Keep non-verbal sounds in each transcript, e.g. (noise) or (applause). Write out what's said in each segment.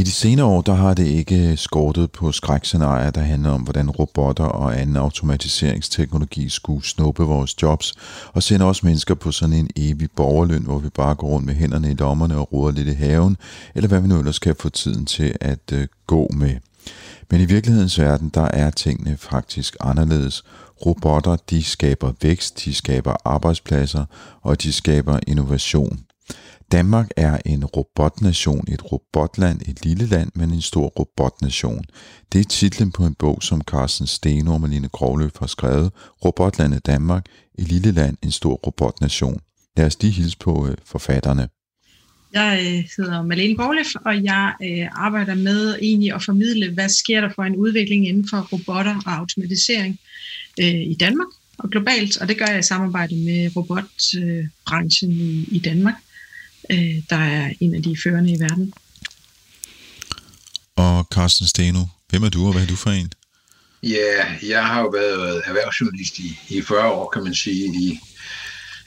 I de senere år, der har det ikke øh, skortet på skrækscenarier, der handler om, hvordan robotter og anden automatiseringsteknologi skulle snuppe vores jobs, og sende os mennesker på sådan en evig borgerløn, hvor vi bare går rundt med hænderne i lommerne og roder lidt i haven, eller hvad vi nu ellers kan få tiden til at øh, gå med. Men i virkelighedens verden, der er tingene faktisk anderledes. Robotter, de skaber vækst, de skaber arbejdspladser, og de skaber innovation. Danmark er en robotnation, et robotland, et lille land, men en stor robotnation. Det er titlen på en bog, som Carsten Steno og Malene Grovløf har skrevet, Robotlandet Danmark, et lille land, en stor robotnation. Lad os lige hilse på øh, forfatterne. Jeg øh, hedder Malene Borlef, og jeg øh, arbejder med egentlig at formidle, hvad sker der for en udvikling inden for robotter og automatisering øh, i Danmark og globalt, og det gør jeg i samarbejde med robotbranchen i, i Danmark, øh, der er en af de førende i verden. Og Carsten Steno, hvem er du, og hvad er du for en? Ja, jeg har jo været erhvervsjournalist i, i 40 år, kan man sige, i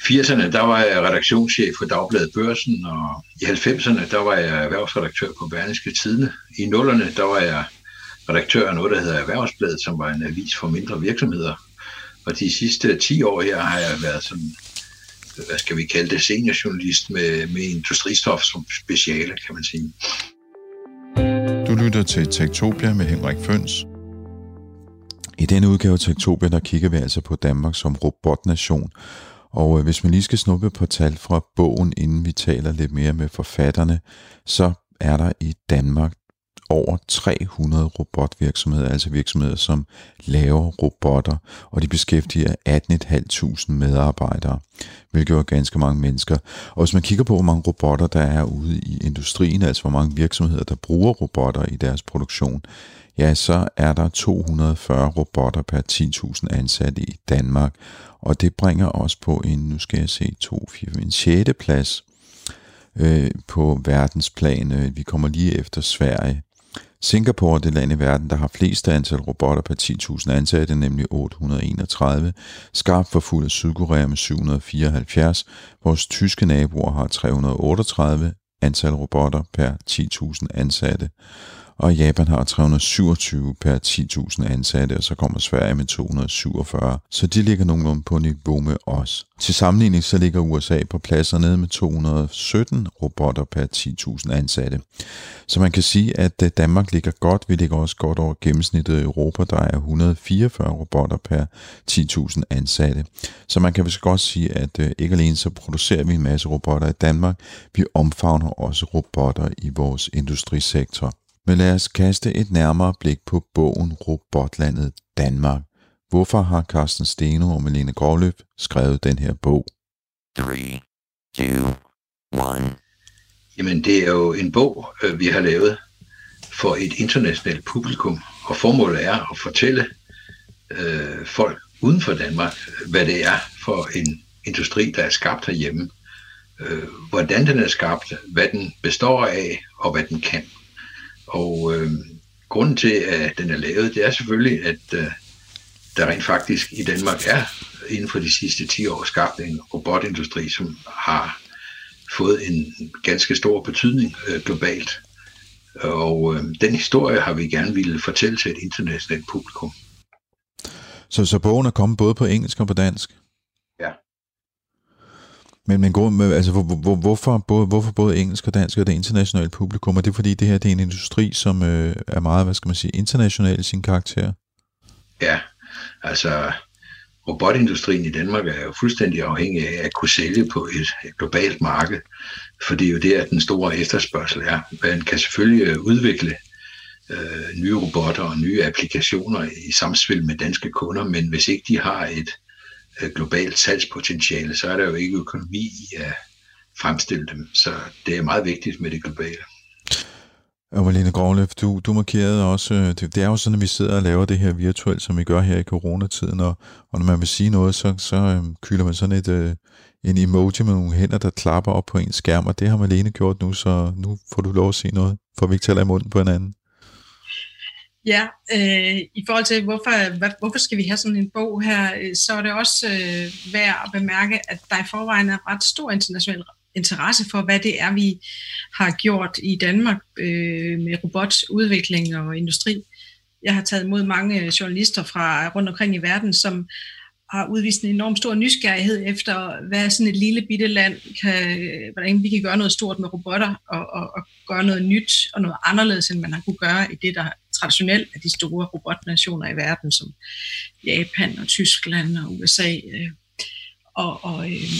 80'erne, der var jeg redaktionschef for Dagbladet Børsen, og i 90'erne, der var jeg erhvervsredaktør på Berlingske Tidene. I 0'erne, der var jeg redaktør af noget, der hedder Erhvervsbladet, som var en avis for mindre virksomheder. Og de sidste 10 år her har jeg været sådan, hvad skal vi kalde det, seniorjournalist med, med industristof som speciale, kan man sige. Du lytter til Tektopia med Henrik Føns. I denne udgave af Tektopia, der kigger vi altså på Danmark som robotnation, og øh, hvis man lige skal snuppe på tal fra bogen, inden vi taler lidt mere med forfatterne, så er der i Danmark over 300 robotvirksomheder, altså virksomheder, som laver robotter, og de beskæftiger 18.500 medarbejdere, hvilket er ganske mange mennesker. Og hvis man kigger på, hvor mange robotter der er ude i industrien, altså hvor mange virksomheder, der bruger robotter i deres produktion, ja, så er der 240 robotter per 10.000 ansatte i Danmark, og det bringer os på en, nu skal jeg se, 2, 4, en 6. plads øh, på verdensplan. Øh, vi kommer lige efter Sverige. Singapore er det land i verden, der har flest antal robotter per 10.000 ansatte, nemlig 831. Skarpt for fuld af Sydkorea med 774. Vores tyske naboer har 338 antal robotter per 10.000 ansatte og Japan har 327 per 10.000 ansatte, og så kommer Sverige med 247. Så de ligger nogenlunde på niveau med os. Til sammenligning så ligger USA på pladser nede med 217 robotter per 10.000 ansatte. Så man kan sige, at øh, Danmark ligger godt. Vi ligger også godt over gennemsnittet i Europa. Der er 144 robotter per 10.000 ansatte. Så man kan vist godt sige, at øh, ikke alene så producerer vi en masse robotter i Danmark, vi omfavner også robotter i vores industrisektor. Men lad os kaste et nærmere blik på bogen Robotlandet Danmark. Hvorfor har Carsten Steno og Melene Gråløb skrevet den her bog? 3, 2, 1. Jamen, det er jo en bog, øh, vi har lavet for et internationalt publikum, og formålet er at fortælle øh, folk uden for Danmark, hvad det er for en industri, der er skabt herhjemme, øh, hvordan den er skabt, hvad den består af, og hvad den kan. Og øh, grunden til, at den er lavet, det er selvfølgelig, at øh, der rent faktisk i Danmark er inden for de sidste 10 år skabt en robotindustri, som har fået en ganske stor betydning øh, globalt. Og øh, den historie har vi gerne ville fortælle til et internationalt publikum. Så, så bogen er kommet både på engelsk og på dansk? Men, men går altså, hvor, hvor, hvorfor, både, hvorfor både engelsk og dansk og det internationale publikum? Er det fordi, det her det er en industri, som øh, er meget, hvad skal man sige, international i sin karakter? Ja, altså robotindustrien i Danmark er jo fuldstændig afhængig af at kunne sælge på et, globalt marked, for det er jo der, den store efterspørgsel er. Man kan selvfølgelig øh, udvikle øh, nye robotter og nye applikationer i samspil med danske kunder, men hvis ikke de har et Øh, globalt salgspotentiale, så er der jo ikke økonomi i at fremstille dem. Så det er meget vigtigt med det globale. Og Malene Grovlef, du, du markerede også, øh, det, det er jo sådan, at vi sidder og laver det her virtuelt, som vi gør her i coronatiden, og, og når man vil sige noget, så, så øhm, kylder man sådan et, øh, en emoji med nogle hænder, der klapper op på en skærm, og det har Malene gjort nu, så nu får du lov at sige noget, for vi ikke taler i munden på hinanden. Ja, øh, i forhold til, hvorfor, hvad, hvorfor skal vi have sådan en bog her, øh, så er det også øh, værd at bemærke, at der i forvejen er ret stor international interesse for, hvad det er, vi har gjort i Danmark øh, med robotudvikling og industri. Jeg har taget imod mange øh, journalister fra rundt omkring i verden, som har udvist en enorm stor nysgerrighed efter, hvad sådan et lille bitte land kan, øh, hvordan vi kan gøre noget stort med robotter og, og, og gøre noget nyt og noget anderledes, end man har kunne gøre i det, der traditionelt er de store robotnationer i verden, som Japan og Tyskland og USA. Øh, og, og øh,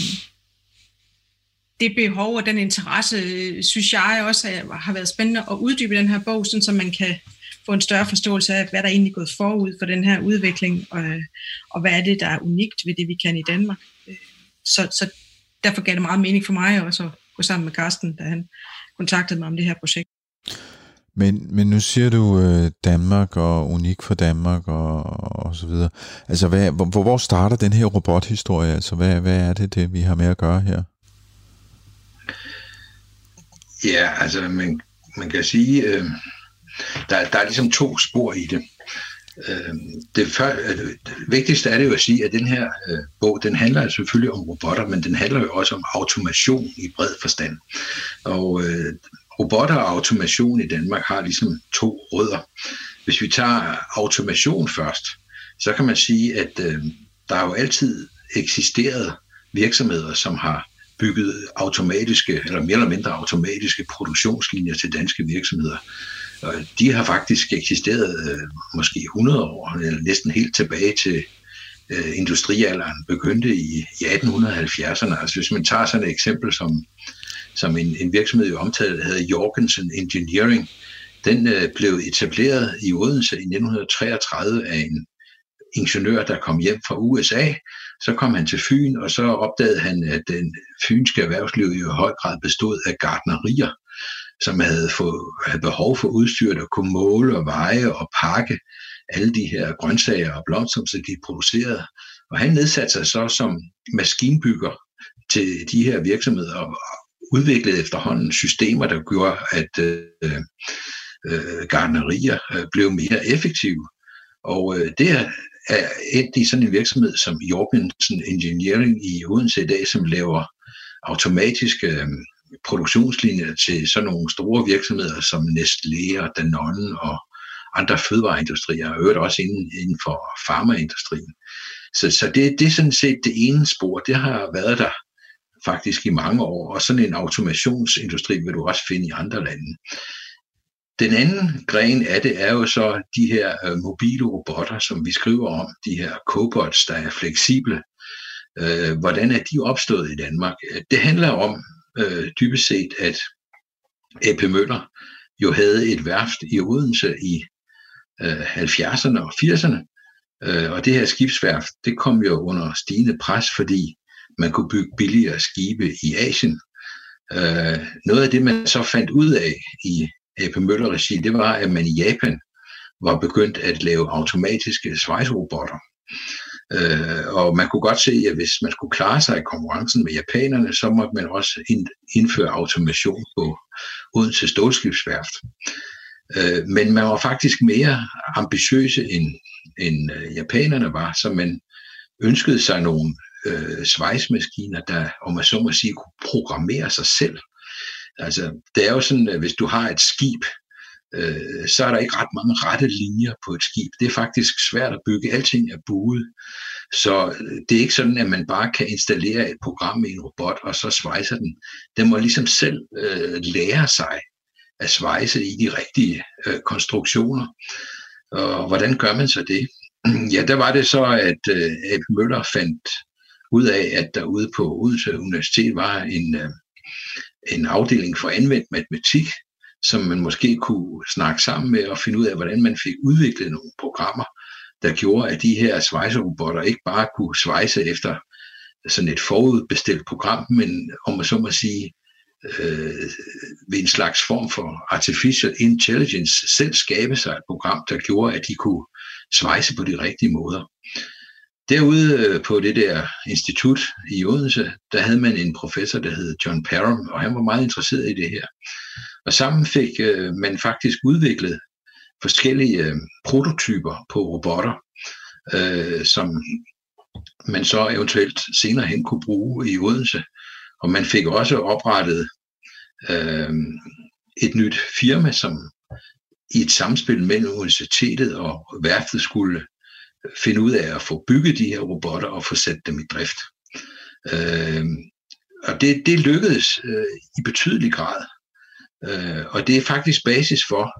det behov og den interesse, øh, synes jeg også har været spændende at uddybe den her bog, sådan så man kan få en større forståelse af, hvad der egentlig er gået forud for den her udvikling, og, og hvad er det, der er unikt ved det, vi kan i Danmark. Øh, så, så derfor gav det meget mening for mig også at gå sammen med Carsten, da han kontaktede mig om det her projekt. Men, men nu siger du øh, Danmark og unik for Danmark og, og så videre. Altså, hvad, hvor, hvor starter den her robothistorie? Altså, hvad, hvad er det, det, vi har med at gøre her? Ja, altså man, man kan sige, øh, der, der er ligesom to spor i det. Øh, det, før, det vigtigste er det jo at sige, at den her øh, bog, den handler altså selvfølgelig om robotter, men den handler jo også om automation i bred forstand. Og øh, robotter og automation i Danmark har ligesom to rødder. Hvis vi tager automation først, så kan man sige, at øh, der har jo altid eksisteret virksomheder, som har bygget automatiske, eller mere eller mindre automatiske produktionslinjer til danske virksomheder. Og de har faktisk eksisteret øh, måske 100 år, eller næsten helt tilbage til øh, industrialderen, begyndte i, i 1870'erne. Altså hvis man tager sådan et eksempel som, som en, en virksomhed jo omtalte, der hedder Jorgensen Engineering, den øh, blev etableret i Odense i 1933 af en ingeniør, der kom hjem fra USA, så kom han til Fyn, og så opdagede han, at den fynske erhvervsliv i høj grad bestod af gardnerier, som havde, få, havde behov for udstyr, der kunne måle og veje og pakke alle de her grøntsager og blomster, som de producerede. Og han nedsatte sig så som maskinbygger til de her virksomheder og udviklede efterhånden systemer, der gjorde, at øh, øh, garnerier øh, blev mere effektive. Og øh, det er endt i sådan en virksomhed som Jorgensen Engineering i Odense i dag, som laver automatiske øh, produktionslinjer til sådan nogle store virksomheder som Nestlé og Danone og andre fødevareindustrier, og øvrigt også inden, inden for farmaindustrien. Så, så det, det er sådan set det ene spor, det har været der faktisk i mange år, og sådan en automationsindustri vil du også finde i andre lande. Den anden gren af det er jo så de her øh, mobile robotter, som vi skriver om, de her cobots, der er fleksible. Øh, hvordan er de opstået i Danmark? Øh, det handler om øh, dybest set, at A.P. Møller jo havde et værft i Odense i øh, 70'erne og 80'erne, øh, og det her skibsværft, det kom jo under stigende pres, fordi man kunne bygge billigere skibe i Asien. Øh, noget af det, man så fandt ud af i AP Møller regi, det var, at man i Japan var begyndt at lave automatiske svejsrobotter. Øh, og man kunne godt se, at hvis man skulle klare sig i konkurrencen med japanerne, så måtte man også indføre automation på Odense Stålskibsværft. Øh, men man var faktisk mere ambitiøse end, end øh, japanerne var, så man ønskede sig nogle øh, svejsmaskiner, der, om man så må sige, kunne programmere sig selv. Altså, det er jo sådan, at hvis du har et skib, øh, så er der ikke ret mange rette linjer på et skib. Det er faktisk svært at bygge. Alting er buet. Så øh, det er ikke sådan, at man bare kan installere et program i en robot, og så svejser den. Den må ligesom selv øh, lære sig at svejse i de rigtige øh, konstruktioner. Og hvordan gør man så det? (clears throat) Ja, der var det så, at øh, A.P. Møller fandt ud af, at der ude på Odense Universitet var en, øh, en afdeling for anvendt matematik, som man måske kunne snakke sammen med og finde ud af, hvordan man fik udviklet nogle programmer, der gjorde, at de her svejserobotter ikke bare kunne svejse efter sådan et forudbestilt program, men om man så må sige, øh, ved en slags form for artificial intelligence selv skabe sig et program, der gjorde, at de kunne svejse på de rigtige måder. Derude øh, på det der institut i Odense, der havde man en professor, der hed John Parham, og han var meget interesseret i det her. Og sammen fik øh, man faktisk udviklet forskellige øh, prototyper på robotter, øh, som man så eventuelt senere hen kunne bruge i Odense. Og man fik også oprettet øh, et nyt firma, som i et samspil mellem universitetet og værftet skulle finde ud af at få bygget de her robotter og få sat dem i drift. Øh, og det, det lykkedes øh, i betydelig grad. Øh, og det er faktisk basis for,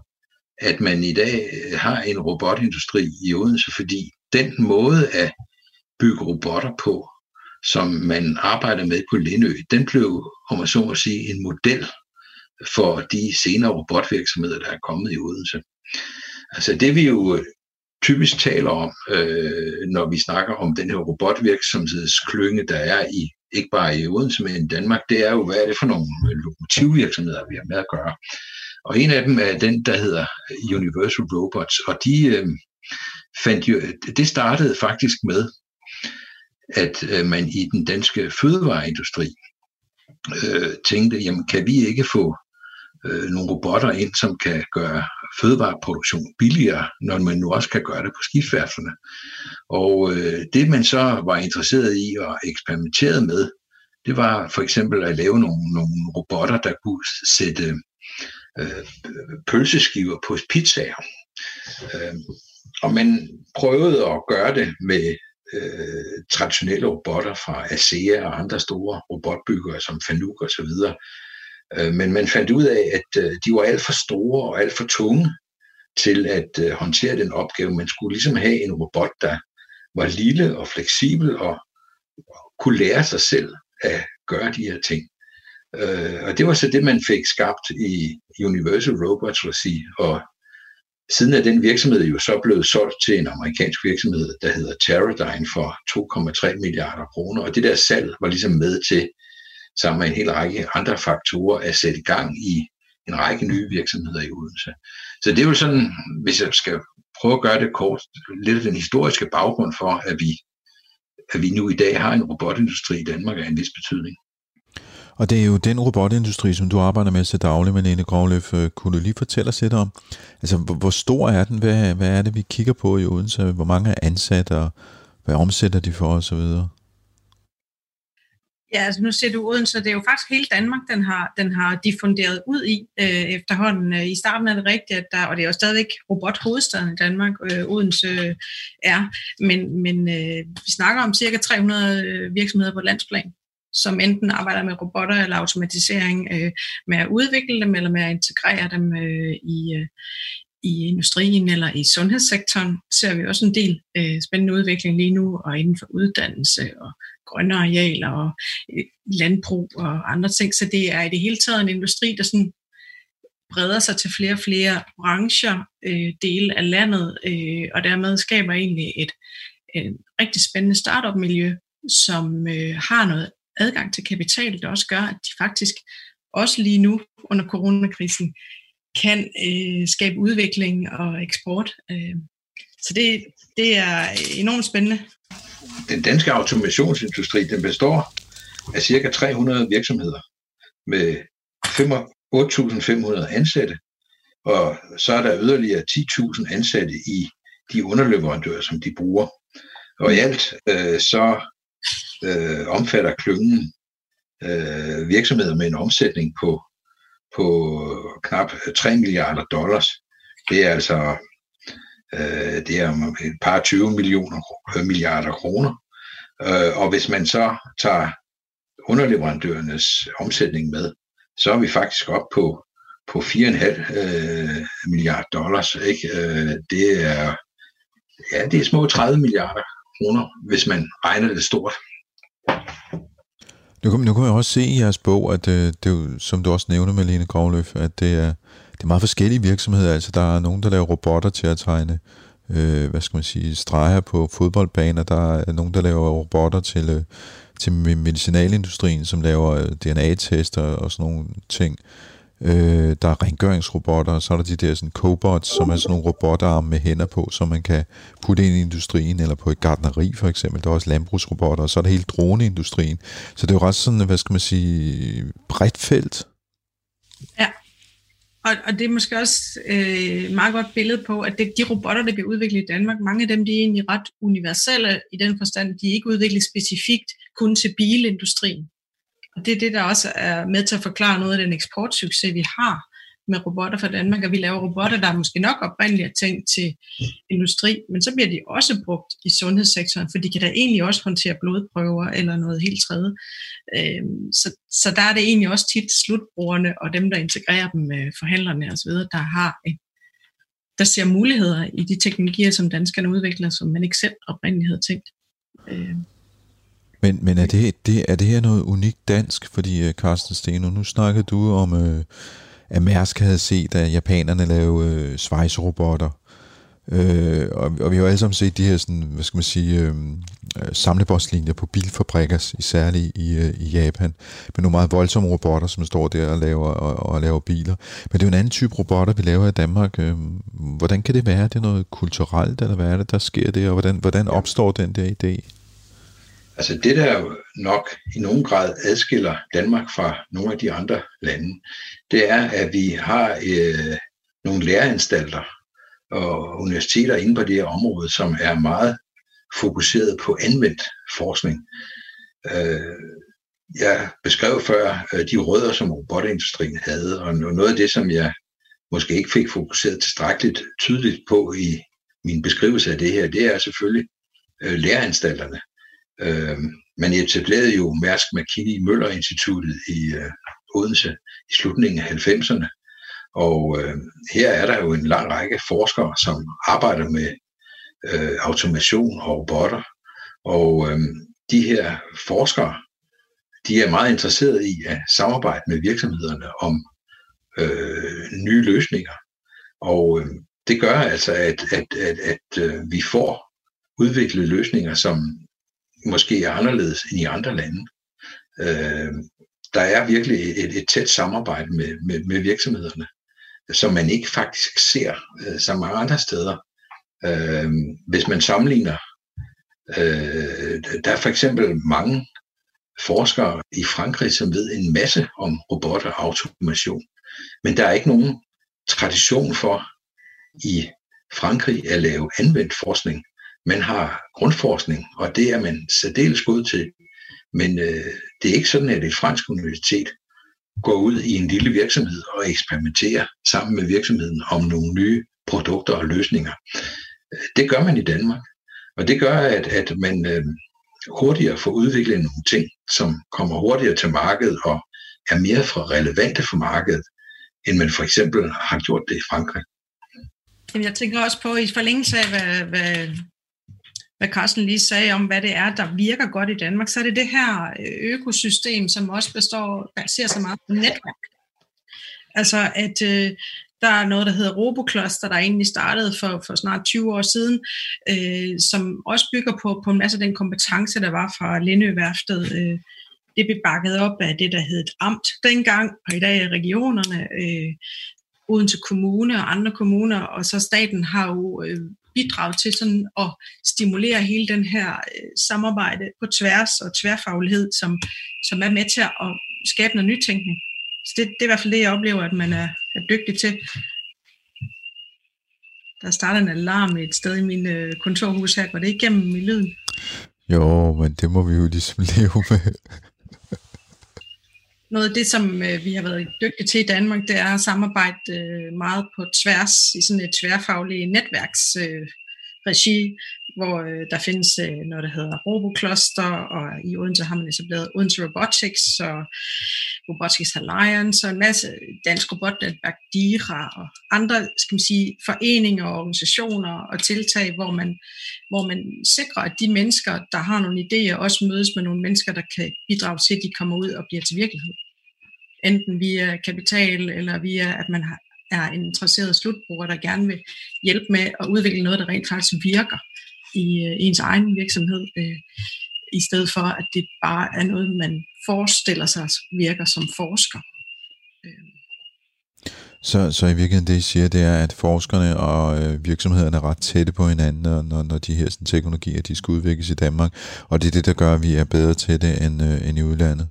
at man i dag øh, har en robotindustri i Odense, fordi den måde at bygge robotter på, som man arbejder med på Lindø, den blev, om man så må sige, en model for de senere robotvirksomheder, der er kommet i Odense. Altså det vi jo typisk taler om, øh, når vi snakker om den her robotvirksomhedsklynge, der er i ikke bare i Odense, men i Danmark, det er jo, hvad er det for nogle øh, lokomotivvirksomheder, vi har med at gøre. Og en af dem er den, der hedder Universal Robots, og de øh, fandt jo, det startede faktisk med, at øh, man i den danske fødevareindustri øh, tænkte, jamen kan vi ikke få øh, nogle robotter ind, som kan gøre fødevareproduktion billigere, når man nu også kan gøre det på skibsværfterne. Og øh, det man så var interesseret i og eksperimenterede med, det var for eksempel at lave nogle, nogle robotter, der kunne sætte øh, pølseskiver på pizzaer. Øh, og man prøvede at gøre det med øh, traditionelle robotter fra ASEA og andre store robotbyggere som Fanuc og så videre. Øh, men man fandt ud af, at øh, de var alt for store og alt for tunge til at øh, håndtere den opgave. Man skulle ligesom have en robot, der var lille og fleksibel og kunne lære sig selv at gøre de her ting. Og det var så det, man fik skabt i Universal Robots regi, og siden er den virksomhed jo så blevet solgt til en amerikansk virksomhed, der hedder Teradyne for 2,3 milliarder kroner, og det der salg var ligesom med til sammen med en hel række andre faktorer at sætte i gang i en række nye virksomheder i Odense. Så det er jo sådan, hvis jeg skal prøve at gøre det kort, lidt af den historiske baggrund for, at vi, at vi nu i dag har en robotindustri i Danmark af en vis betydning. Og det er jo den robotindustri, som du arbejder med til daglig, Malene Grovløf. Øh, kunne du lige fortælle os lidt om, altså hvor stor er den? Hvad, hvad er det, vi kigger på i Odense? Hvor mange er ansat, og hvad omsætter de for osv.? Ja, altså nu ser du Odense, det er jo faktisk hele Danmark, den har, den har diffunderet ud i øh, efterhånden. Øh, I starten er det rigtigt, at der, og det er jo stadigvæk robothovedstaden i Danmark, øh, Odense øh, er, men, men øh, vi snakker om cirka 300 øh, virksomheder på landsplan, som enten arbejder med robotter eller automatisering, øh, med at udvikle dem eller med at integrere dem øh, i, øh, i industrien eller i sundhedssektoren, ser vi også en del øh, spændende udvikling lige nu, og inden for uddannelse og grønne arealer og øh, landbrug og andre ting. Så det er i det hele taget en industri, der sådan breder sig til flere og flere brancher, øh, dele af landet, øh, og dermed skaber egentlig et, et rigtig spændende startup-miljø, som øh, har noget adgang til kapital, der også gør, at de faktisk også lige nu under coronakrisen kan øh, skabe udvikling og eksport. Øh. Så det, det er enormt spændende den danske automationsindustri, den består af cirka 300 virksomheder med 8.500 ansatte, og så er der yderligere 10.000 ansatte i de underleverandører, som de bruger. Og i alt øh, så øh, omfatter klyngen øh, virksomheder med en omsætning på, på knap 3 milliarder dollars. Det er altså Øh, det er et par 20 millioner øh, milliarder kroner. Øh, og hvis man så tager underleverandørernes omsætning med, så er vi faktisk op på, på 4,5 øh, milliarder dollars. Ikke? Øh, det er ja, det er små 30 milliarder kroner, hvis man regner det stort. Nu kan, nu kan man også se i jeres bog, at øh, det, det som du også nævner, Malene Grovløf, at det er, er meget forskellige virksomheder. Altså, der er nogen, der laver robotter til at tegne øh, hvad skal man sige, streger på fodboldbaner. Der er nogen, der laver robotter til, øh, til medicinalindustrien, som laver øh, DNA-tester og sådan nogle ting. Øh, der er rengøringsrobotter, og så er der de der sådan cobots, som er sådan nogle robotarme med hænder på, som man kan putte ind i industrien, eller på et gardneri for eksempel. Der er også landbrugsrobotter, og så er der hele droneindustrien. Så det er jo ret sådan, hvad skal man sige, bredt felt. Ja, og, og det er måske også øh, meget godt billede på, at det, de robotter, der bliver udviklet i Danmark, mange af dem de er egentlig ret universelle i den forstand, de er ikke udviklet specifikt kun til bilindustrien. Og det er det, der også er med til at forklare noget af den eksportsucces, vi har med robotter fra Danmark, og vi laver robotter, der er måske nok oprindeligt er tænkt til industri, men så bliver de også brugt i sundhedssektoren, for de kan da egentlig også håndtere blodprøver eller noget helt tredje. Øhm, så, så der er det egentlig også tit slutbrugerne og dem, der integrerer dem med forhandlerne osv., der har en, der ser muligheder i de teknologier, som danskerne udvikler, som man ikke selv oprindeligt havde tænkt. Øhm. Men, men er, det, det, er det her noget unikt dansk? Fordi, øh, Carsten Steno, nu snakkede du om, øh, at Mærsk havde set, at japanerne lavede øh, svejserobotter. Øh, og, og vi har jo alle sammen set de her sådan, hvad skal man sige, øhm, øh, samlebåndslinjer på bilfabrikker, især i, uh, i Japan, med nogle meget voldsomme robotter, som står der og laver, og, og laver biler. Men det er jo en anden type robotter, vi laver i Danmark. Øh, hvordan kan det være? Det er noget kulturelt, eller hvad er det, der sker der? Og hvordan, hvordan opstår den der idé? Altså det, der jo nok i nogen grad adskiller Danmark fra nogle af de andre lande, det er, at vi har øh, nogle læreanstalter og universiteter inde på det her område, som er meget fokuseret på anvendt forskning. Øh, jeg beskrev før øh, de rødder, som robotindustrien havde, og noget af det, som jeg måske ikke fik fokuseret tilstrækkeligt tydeligt på i min beskrivelse af det her, det er selvfølgelig øh, læreanstalterne. Øh, man etablerede jo Mærsk McKinney Møller Instituttet i øh, Odense i slutningen af 90'erne. Og øh, her er der jo en lang række forskere, som arbejder med øh, automation og robotter. Og øh, de her forskere, de er meget interesserede i at samarbejde med virksomhederne om øh, nye løsninger. Og øh, det gør altså, at, at, at, at øh, vi får udviklet løsninger, som måske er anderledes end i andre lande. Øh, der er virkelig et, et tæt samarbejde med, med, med virksomhederne, som man ikke faktisk ser øh, så mange andre steder. Øh, hvis man sammenligner, øh, der er for eksempel mange forskere i Frankrig, som ved en masse om robotter og automation, men der er ikke nogen tradition for i Frankrig at lave anvendt forskning man har grundforskning, og det er man særdeles god til. Men øh, det er ikke sådan, at et fransk universitet går ud i en lille virksomhed og eksperimenterer sammen med virksomheden om nogle nye produkter og løsninger. Øh, det gør man i Danmark. Og det gør, at, at man øh, hurtigere får udviklet nogle ting, som kommer hurtigere til markedet og er mere for relevante for markedet, end man for eksempel har gjort det i Frankrig. Jeg tænker også på, i forlængelse af, hvad, hvad hvad Carsten lige sagde om, hvad det er, der virker godt i Danmark, så er det det her øh, økosystem, som også består, baserer sig meget på netværk. Altså at øh, der er noget, der hedder Robocluster, der egentlig startede for, for snart 20 år siden, øh, som også bygger på, på en masse af den kompetence, der var fra Lindøværftet. Øh, det blev bakket op af det, der hed et amt dengang, og i dag er regionerne, øh, Odense Kommune og andre kommuner, og så staten har jo øh, bidrage til sådan at stimulere hele den her øh, samarbejde på tværs og tværfaglighed, som, som er med til at skabe noget nytænkning. Så det, det er i hvert fald det, jeg oplever, at man er, er dygtig til. Der starter en alarm et sted i min øh, kontorhus her. Går det igennem i lyden? Jo, men det må vi jo ligesom (laughs) leve med noget af det, som øh, vi har været dygtige til i Danmark, det er at samarbejde øh, meget på tværs i sådan et tværfagligt netværksregi, øh, hvor øh, der findes øh, noget, der hedder RoboCluster, og i Odense har man etableret Odense Robotics og Robotics Alliance og en masse dansk robotnetværk, DIRA og andre skal man sige, foreninger og organisationer og tiltag, hvor man, hvor man sikrer, at de mennesker, der har nogle idéer, også mødes med nogle mennesker, der kan bidrage til, at de kommer ud og bliver til virkelighed enten via kapital eller via, at man har, er en interesseret slutbruger, der gerne vil hjælpe med at udvikle noget, der rent faktisk virker i, øh, ens egen virksomhed. Øh, i stedet for at det bare er noget, man forestiller sig virker som forsker. Øh. Så, så i virkeligheden det, I siger, det er, at forskerne og øh, virksomhederne er ret tætte på hinanden, når, når de her sådan, teknologier de skal udvikles i Danmark, og det er det, der gør, at vi er bedre til det end, øh, end i udlandet.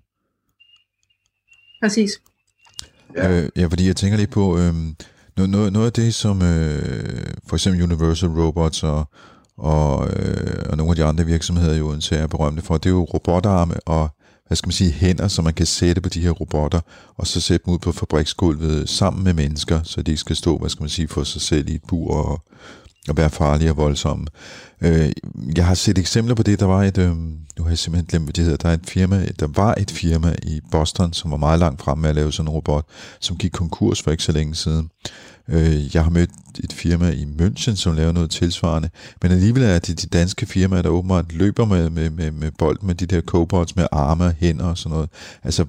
Præcis. Ja. Øh, ja, fordi jeg tænker lige på, øh, noget, noget, noget af det, som øh, for eksempel Universal Robots og, og, øh, og nogle af de andre virksomheder i Odense er berømte for, det er jo robotarme og hvad skal man sige, hænder, som man kan sætte på de her robotter, og så sætte dem ud på fabriksgulvet sammen med mennesker, så de ikke skal stå, hvad skal man sige, for sig selv i et bur og, og være farlige og voldsomme. Øh, jeg har set eksempler på det. Der var et, øh, nu har jeg simpelthen glemt, hvad det hedder, der, er et firma, der var et firma i Boston, som var meget langt fremme med at lave sådan en robot, som gik konkurs for ikke så længe siden. Øh, jeg har mødt et firma i München, som laver noget tilsvarende, men alligevel er det de danske firmaer, der åbenbart løber med, med, med, med bold med de der cobots med arme og hænder og sådan noget. Altså,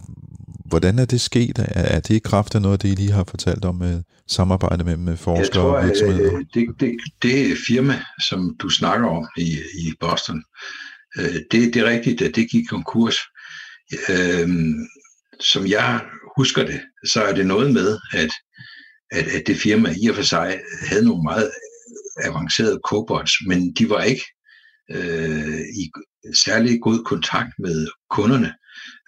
hvordan er det sket? Er, er det i kraft af noget, det I lige har fortalt om med samarbejde med, med forskere tror, og virksomheder? Det, det, det firma, som du snakker om i, i Boston, øh, det, det er rigtigt, at det gik konkurs. Øhm, som jeg husker det, så er det noget med, at at, at det firma i og for sig havde nogle meget avancerede cobots, men de var ikke øh, i særlig god kontakt med kunderne.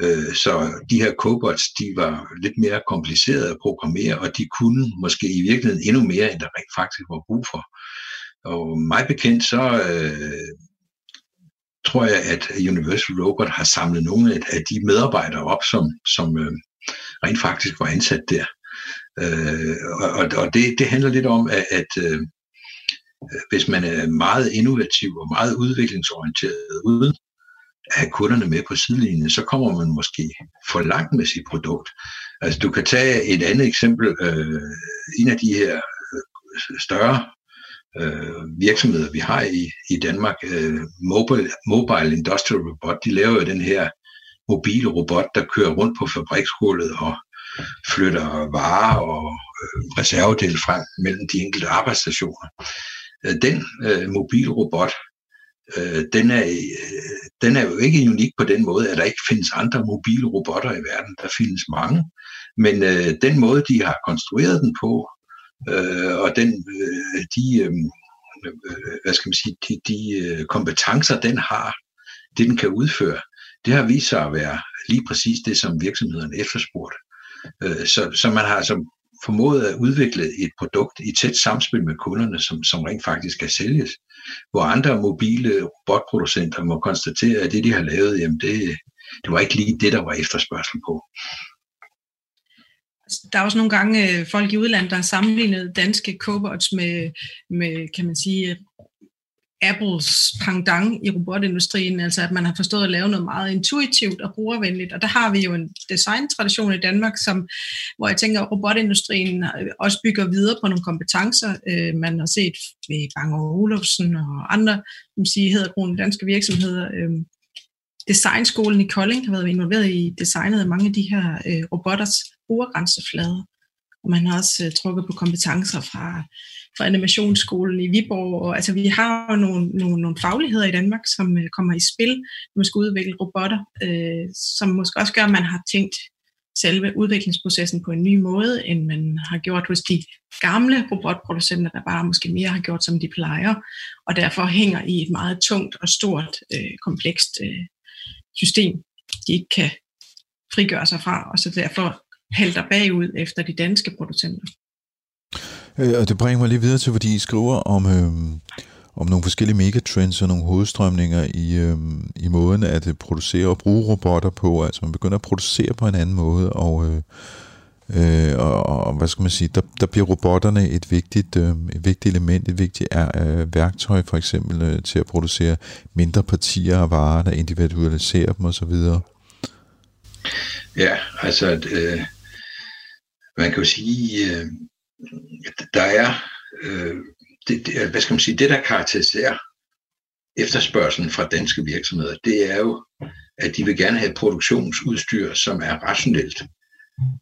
Øh, så de her cobots, de var lidt mere komplicerede at programmere, og de kunne måske i virkeligheden endnu mere, end der rent faktisk var brug for. Og mig bekendt, så øh, tror jeg, at Universal Robot har samlet nogle af de medarbejdere op, som, som øh, rent faktisk var ansat der. Øh, og og det, det handler lidt om, at, at øh, hvis man er meget innovativ og meget udviklingsorienteret uden have kunderne med på sidelinjen, så kommer man måske for langt med sit produkt. Altså du kan tage et andet eksempel. Øh, en af de her øh, større øh, virksomheder, vi har i, i Danmark, øh, Mobile, Mobile Industrial Robot, de laver jo den her mobile robot, der kører rundt på fabriksgulvet og flytter varer og øh, reservedele frem mellem de enkelte arbejdsstationer. Øh, den øh, mobile robot, øh, den, er, øh, den er jo ikke unik på den måde, at der ikke findes andre mobile robotter i verden. Der findes mange. Men øh, den måde, de har konstrueret den på, øh, og den, øh, de, øh, øh hvad skal man sige, de, de øh, kompetencer, den har, det den kan udføre, det har vist sig at være lige præcis det, som virksomhederne efterspurgte. Øh, så, så man har altså formået at udvikle et produkt i tæt samspil med kunderne, som, som rent faktisk skal sælges. Hvor andre mobile robotproducenter må konstatere, at det, de har lavet, jamen det, det var ikke lige det, der var efterspørgsel på. Altså, der er også nogle gange øh, folk i udlandet, der har sammenlignet danske cobots med, med kan man sige, Apples pendant i robotindustrien, altså at man har forstået at lave noget meget intuitivt og brugervenligt. Og der har vi jo en designtradition i Danmark, som, hvor jeg tænker, at robotindustrien også bygger videre på nogle kompetencer. Øh, man har set ved Bang Olufsen og andre, som siger, hedder danske virksomheder. Øh, Designskolen i Kolding har været involveret i designet af mange af de her øh, robotters brugergrænseflader. Og man har også øh, trukket på kompetencer fra fra animationsskolen i Viborg. Og, altså, vi har jo nogle, nogle, nogle fagligheder i Danmark, som øh, kommer i spil, når man skal udvikle robotter, øh, som måske også gør, at man har tænkt selve udviklingsprocessen på en ny måde, end man har gjort hos de gamle robotproducenter, der bare måske mere har gjort, som de plejer, og derfor hænger i et meget tungt og stort, øh, komplekst øh, system, de ikke kan frigøre sig fra, og så derfor halter bagud efter de danske producenter. Øh, og det bringer mig lige videre til, fordi I skriver om, øh, om nogle forskellige megatrends og nogle hovedstrømninger i, øh, i måden at øh, producere og bruge robotter på. Altså man begynder at producere på en anden måde, og, øh, øh, og, og hvad skal man sige, der, der bliver robotterne et vigtigt, øh, et vigtigt element, et vigtigt øh, værktøj for eksempel øh, til at producere mindre partier af varer, der individualiserer dem osv. Ja, altså øh, man kan jo sige, øh, der er, øh, det, det, hvad skal man sige, det der karakteriserer efterspørgselen fra danske virksomheder, det er jo, at de vil gerne have produktionsudstyr, som er rationelt,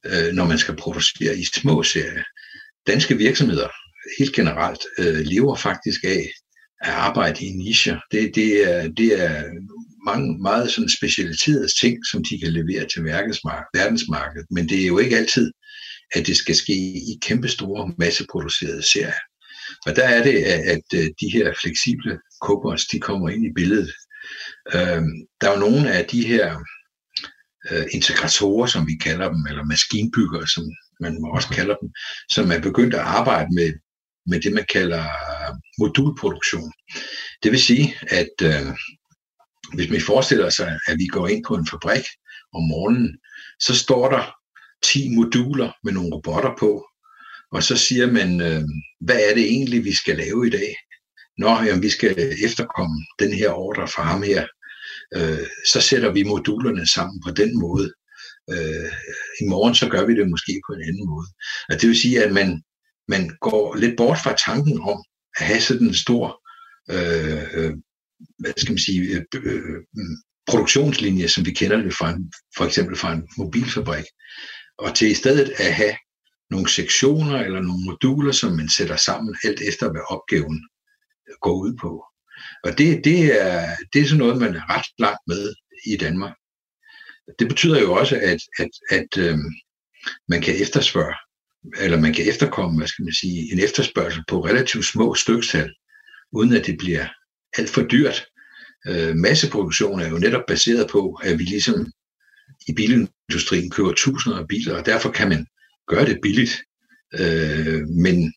øh, når man skal producere i små serier. Danske virksomheder, helt generelt, øh, lever faktisk af at arbejde i nischer. Det, det, er, det er mange meget sådan specialiserede ting, som de kan levere til verdensmarkedet, men det er jo ikke altid, at det skal ske i kæmpestore masseproducerede serier. Og der er det, at de her fleksible kobots, de kommer ind i billedet. Øhm, der er jo nogle af de her øh, integratorer, som vi kalder dem, eller maskinbyggere, som man også kalder dem, som er begyndt at arbejde med, med det, man kalder modulproduktion. Det vil sige, at øh, hvis man forestiller sig, at vi går ind på en fabrik om morgenen, så står der 10 moduler med nogle robotter på, og så siger man, øh, hvad er det egentlig, vi skal lave i dag? Nå, jamen, vi skal efterkomme den her ordre fra ham her. Øh, så sætter vi modulerne sammen på den måde. Øh, I morgen så gør vi det måske på en anden måde. Og det vil sige, at man, man går lidt bort fra tanken om at have sådan en stor øh, øh hvad skal man sige, øh, øh, produktionslinje, som vi kender det fra en, for eksempel fra en mobilfabrik, og til i stedet at have nogle sektioner eller nogle moduler, som man sætter sammen alt efter, hvad opgaven går ud på. Og det, det, er, det er sådan noget, man er ret langt med i Danmark. Det betyder jo også, at, at, at øhm, man kan efterspørge, eller man kan efterkomme, hvad skal man sige, en efterspørgsel på relativt små stykstal, uden at det bliver alt for dyrt. Øh, masseproduktion er jo netop baseret på, at vi ligesom i bilindustrien køber tusinder af biler, og derfor kan man gøre det billigt. Øh, men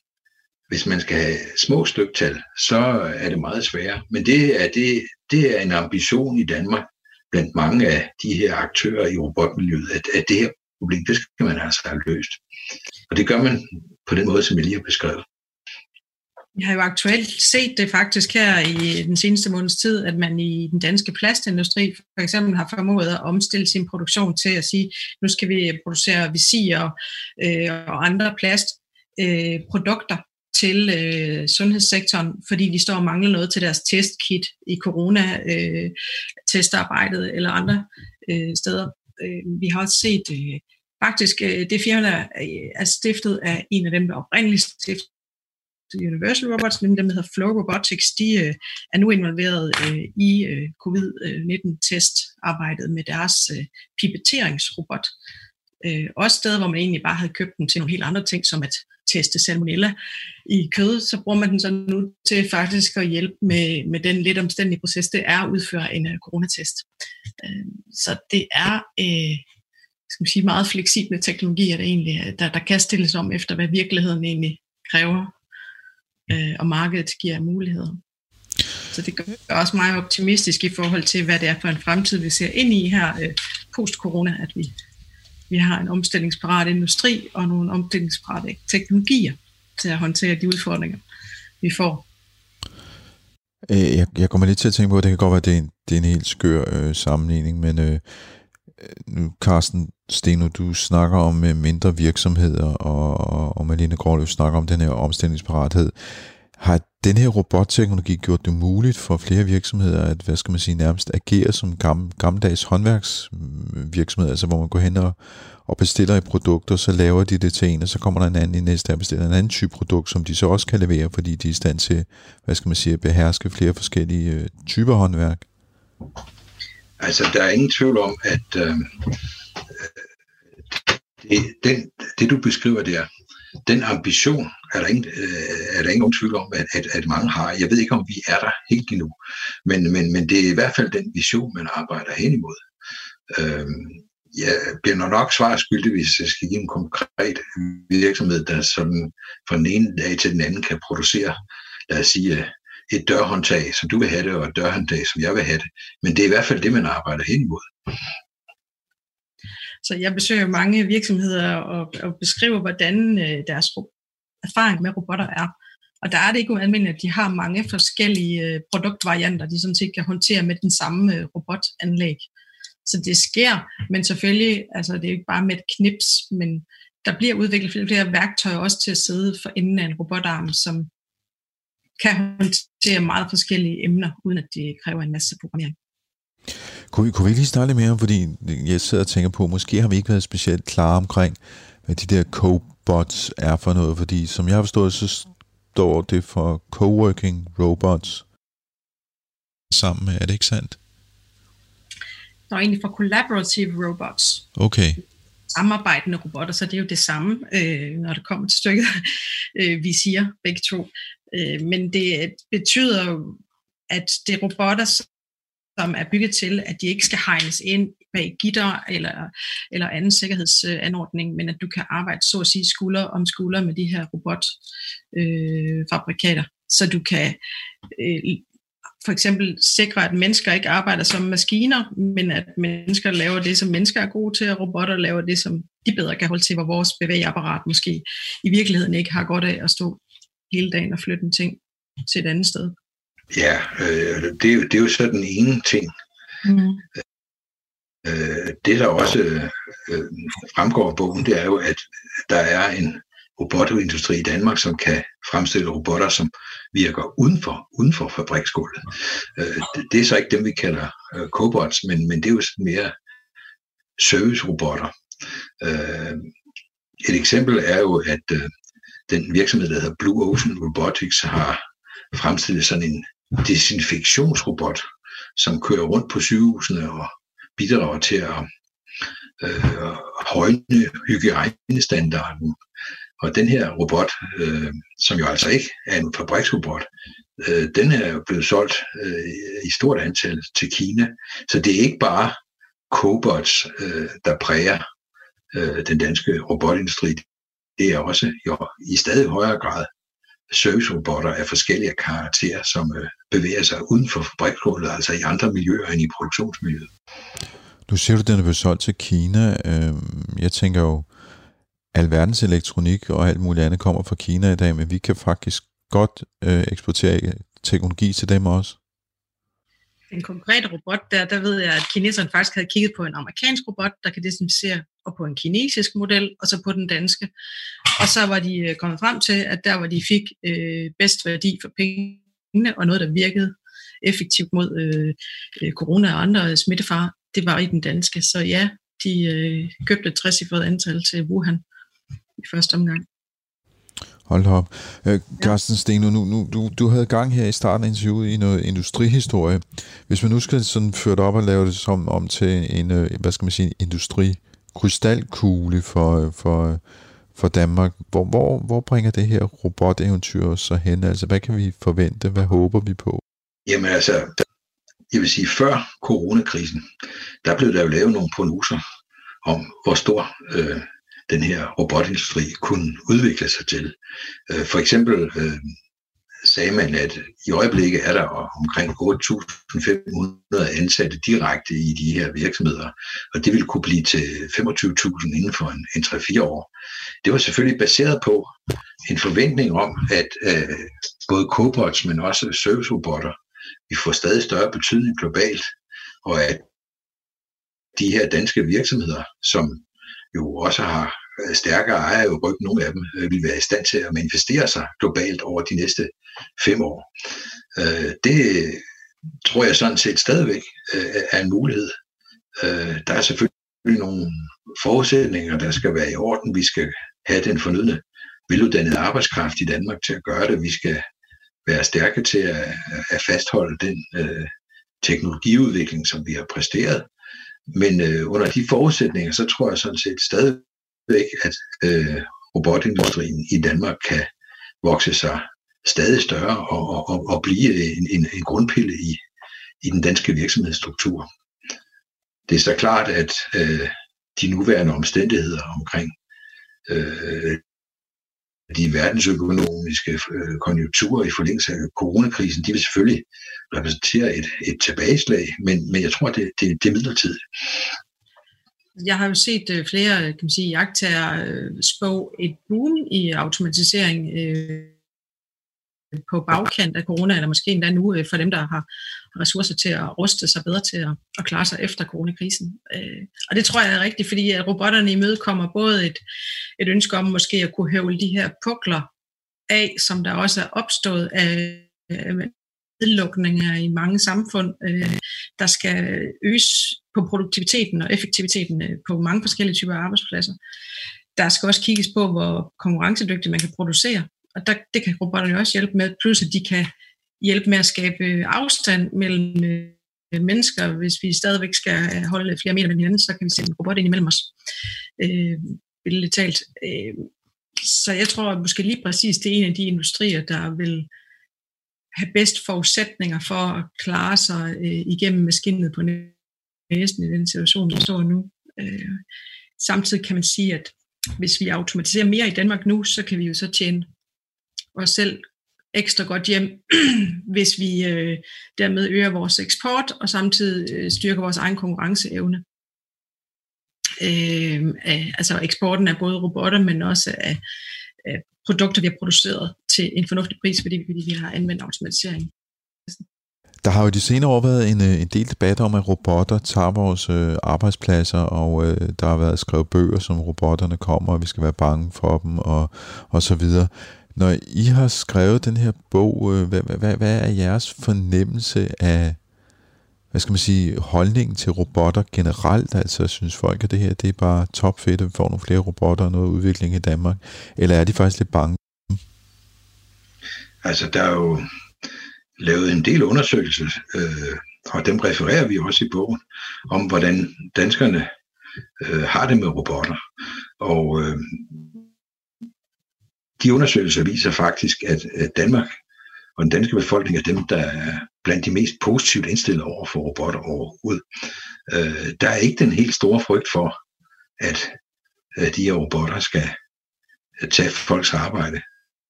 hvis man skal have små styktal, så er det meget sværere. Men det er, det, det er en ambition i Danmark blandt mange af de her aktører i robotmiljøet, at, at det her problem, det skal man altså have løst. Og det gør man på den måde, som jeg lige har beskrevet. Vi har jo aktuelt set det faktisk her i den seneste måneds tid, at man i den danske plastindustri for eksempel har formået at omstille sin produktion til at sige, nu skal vi producere visier øh, og andre plastprodukter øh, til øh, sundhedssektoren, fordi de står og mangler noget til deres testkit i corona-testarbejdet øh, eller andre øh, steder. Øh, vi har også set øh, faktisk øh, det firma, der er stiftet af en af dem, der oprindeligt stiftede Universal Robots, nemlig dem, der hedder Flow Robotics, de øh, er nu involveret øh, i øh, covid-19-testarbejdet med deres øh, pipetteringsrobot. Øh, også steder, hvor man egentlig bare havde købt den til nogle helt andre ting, som at teste salmonella i kød, så bruger man den så nu til faktisk at hjælpe med, med den lidt omstændige proces, det er at udføre en uh, coronatest. Øh, så det er øh, skal man sige, meget fleksible teknologier, der, egentlig, der, der kan stilles om efter, hvad virkeligheden egentlig kræver, øh, og markedet giver muligheder. Så det gør også meget optimistisk i forhold til, hvad det er for en fremtid, vi ser ind i her øh, post-corona, at vi vi har en omstillingsparat industri og nogle omstillingsparate teknologier til at håndtere de udfordringer, vi får. Øh, jeg, jeg kommer lidt til at tænke på, at det kan godt være, at det er en, det er en helt skør øh, sammenligning, men øh, Øh, nu, Carsten Steno, du snakker om øh, mindre virksomheder, og, og, og Malene Gråløv snakker om den her omstillingsparathed. Har den her robotteknologi gjort det muligt for flere virksomheder at, hvad skal man sige, nærmest agere som gammel, gammeldags håndværksvirksomheder, altså hvor man går hen og, og bestiller et produkt, og så laver de det til en, og så kommer der en anden i næste og bestiller en anden type produkt, som de så også kan levere, fordi de er i stand til, hvad skal man sige, at beherske flere forskellige øh, typer håndværk? Altså, der er ingen tvivl om, at øh, det, den, det, du beskriver der, den ambition er der ingen, øh, er der ingen tvivl om, at, at, at mange har. Jeg ved ikke, om vi er der helt endnu, men, men, men det er i hvert fald den vision, man arbejder hen imod. Øh, jeg bliver nok svar skyldig, hvis jeg skal give en konkret virksomhed, der sådan fra den ene dag til den anden kan producere, lad os sige, et dørhåndtag, som du vil have det, og et dørhåndtag, som jeg vil have det. Men det er i hvert fald det, man arbejder hen imod. Så jeg besøger mange virksomheder og, og beskriver, hvordan øh, deres erfaring med robotter er. Og der er det ikke ualmindeligt, at de har mange forskellige øh, produktvarianter, de sådan set kan håndtere med den samme øh, robotanlæg. Så det sker, men selvfølgelig, altså det er ikke bare med et knips, men der bliver udviklet flere, flere værktøjer også til at sidde for enden af en robotarm, som kan håndtere meget forskellige emner, uden at det kræver en masse programmering. Kunne vi, kunne vi lige snakke lidt mere fordi jeg sidder og tænker på, måske har vi ikke været specielt klare omkring, hvad de der cobots er for noget, fordi som jeg har forstået, så står det for coworking robots sammen med, er det ikke sandt? Der er egentlig for collaborative robots. Okay. Samarbejdende robotter, så det er jo det samme, øh, når det kommer til stykket, (laughs) øh, vi siger begge to. Øh, men det betyder jo, at det er robotter, som er bygget til, at de ikke skal hegnes ind bag gitter eller, eller anden sikkerhedsanordning, men at du kan arbejde så at sige skulder om skulder med de her robotfabrikater, øh, så du kan øh, for eksempel sikre, at mennesker ikke arbejder som maskiner, men at mennesker laver det, som mennesker er gode til, og robotter laver det, som de bedre kan holde til, hvor vores bevægeapparat måske i virkeligheden ikke har godt af at stå hele dagen og flytte en ting til et andet sted. Ja, øh, det, er jo, det er jo så den ene ting. Mm. Øh, det, der også øh, fremgår af bogen, det er jo, at der er en robotindustri i Danmark, som kan fremstille robotter, som virker uden for, uden for fabriksgulvet. Øh, det, er så ikke dem, vi kalder øh, cobots, men, men det er jo mere service-robotter. Øh, et eksempel er jo, at øh, den virksomhed, der hedder Blue Ocean Robotics, har fremstillet sådan en desinfektionsrobot, som kører rundt på sygehusene og bidrager til at øh, højne hygiejnestandarden. Og den her robot, øh, som jo altså ikke er en fabriksrobot, øh, den er jo blevet solgt øh, i stort antal til Kina. Så det er ikke bare cobots, øh, der præger øh, den danske robotindustri. Det er også jo, i stadig højere grad servicerobotter af forskellige karakterer, som øh, bevæger sig uden for fabriksgulvet, altså i andre miljøer end i produktionsmiljøet. Nu siger du, at den er blevet solgt til Kina. Øhm, jeg tænker jo, alverdens elektronik og alt muligt andet kommer fra Kina i dag, men vi kan faktisk godt øh, eksportere teknologi til dem også. Den konkrete robot, der, der ved jeg, at kineserne faktisk havde kigget på en amerikansk robot, der kan desinficere, og på en kinesisk model, og så på den danske. Og så var de øh, kommet frem til, at der, hvor de fik øh, bedst værdi for pengene, og noget, der virkede effektivt mod øh, øh corona og andre smittefarer, det var i den danske. Så ja, de øh, købte et 60 antal til Wuhan i første omgang. Hold op. Øh, Carsten ja. Sten, nu, nu, du, du havde gang her i starten af interviewet i noget industrihistorie. Hvis man nu skal sådan føre det op og lave det som om til en, øh, hvad skal man sige, industri krystalkugle for, for, for Danmark, hvor, hvor, hvor bringer det her roboteventyr så hen? Altså, hvad kan vi forvente? Hvad håber vi på? Jamen altså, jeg vil sige, før coronakrisen, der blev der jo lavet nogle prognoser om, hvor stor øh, den her robotindustri kunne udvikle sig til. Øh, for eksempel øh, sagde man, at i øjeblikket er der omkring 8.500 ansatte direkte i de her virksomheder, og det vil kunne blive til 25.000 inden for en, en 3-4 år. Det var selvfølgelig baseret på en forventning om, at øh, både cobots, men også servicerobotter vi får stadig større betydning globalt, og at de her danske virksomheder, som jo også har Øh, stærkere ejere i ryggen, nogle af dem øh, vil være i stand til at manifestere sig globalt over de næste fem år. Øh, det tror jeg sådan set stadigvæk er en mulighed. Der er selvfølgelig nogle forudsætninger, der skal være i orden. Vi skal have den fornødne veluddannede arbejdskraft i Danmark til at gøre det. Vi skal være stærke til at, at fastholde den øh, teknologiudvikling, som vi har præsteret. Men øh, under de forudsætninger, så tror jeg sådan set stadigvæk, at øh, robotindustrien i Danmark kan vokse sig stadig større og, og, og blive en, en, en grundpille i, i den danske virksomhedsstruktur. Det er så klart, at øh, de nuværende omstændigheder omkring øh, de verdensøkonomiske øh, konjunkturer i forlængelse af coronakrisen, de vil selvfølgelig repræsentere et, et tilbageslag, men, men jeg tror, det, det, det er midlertidigt. Jeg har jo set øh, flere øh, kan man sige, jagttager øh, spå et boom i automatisering øh, på bagkant af corona, eller måske endda nu øh, for dem, der har ressourcer til at ruste sig bedre til at, at klare sig efter coronakrisen. Øh, og det tror jeg er rigtigt, fordi at robotterne imødekommer både et, et ønske om måske at kunne høvle de her pukler af, som der også er opstået af nedlukninger i mange samfund, øh, der skal øges på produktiviteten og effektiviteten øh, på mange forskellige typer arbejdspladser. Der skal også kigges på, hvor konkurrencedygtigt man kan producere, og der, det kan robotterne også hjælpe med, plus at de kan hjælpe med at skabe øh, afstand mellem øh, mennesker. Hvis vi stadigvæk skal holde flere meter med hinanden, så kan vi sætte en robot ind imellem os. Øh, billedligt talt. Øh, så jeg tror at måske lige præcis, det er en af de industrier, der vil have bedst forudsætninger for at klare sig øh, igennem maskinet på næsten i den situation, vi står nu. Øh, samtidig kan man sige, at hvis vi automatiserer mere i Danmark nu, så kan vi jo så tjene os selv ekstra godt hjem, (clears throat) hvis vi øh, dermed øger vores eksport og samtidig øh, styrker vores egen konkurrenceevne. Øh, af, altså eksporten af både robotter, men også af, af produkter, vi har produceret til en fornuftig pris, fordi, fordi vi har anvendt automatisering. Der har jo de senere år været en, øh, en del debat om, at robotter tager vores øh, arbejdspladser, og øh, der har været skrevet bøger, som robotterne kommer, og vi skal være bange for dem, og, og så videre. Når I har skrevet den her bog, øh, hvad, hvad, hvad er jeres fornemmelse af, hvad skal man sige, holdningen til robotter generelt? Altså, synes folk, at det her det er bare topfedt, at vi får nogle flere robotter og noget udvikling i Danmark? Eller er de faktisk lidt bange? Altså, der er jo lavet en del undersøgelser, øh, og dem refererer vi også i bogen, om hvordan danskerne øh, har det med robotter. Og øh, de undersøgelser viser faktisk, at, at Danmark og den danske befolkning er dem, der er blandt de mest positivt indstillet over for robotter overhovedet. Øh, der er ikke den helt store frygt for, at øh, de her robotter skal tage folks arbejde.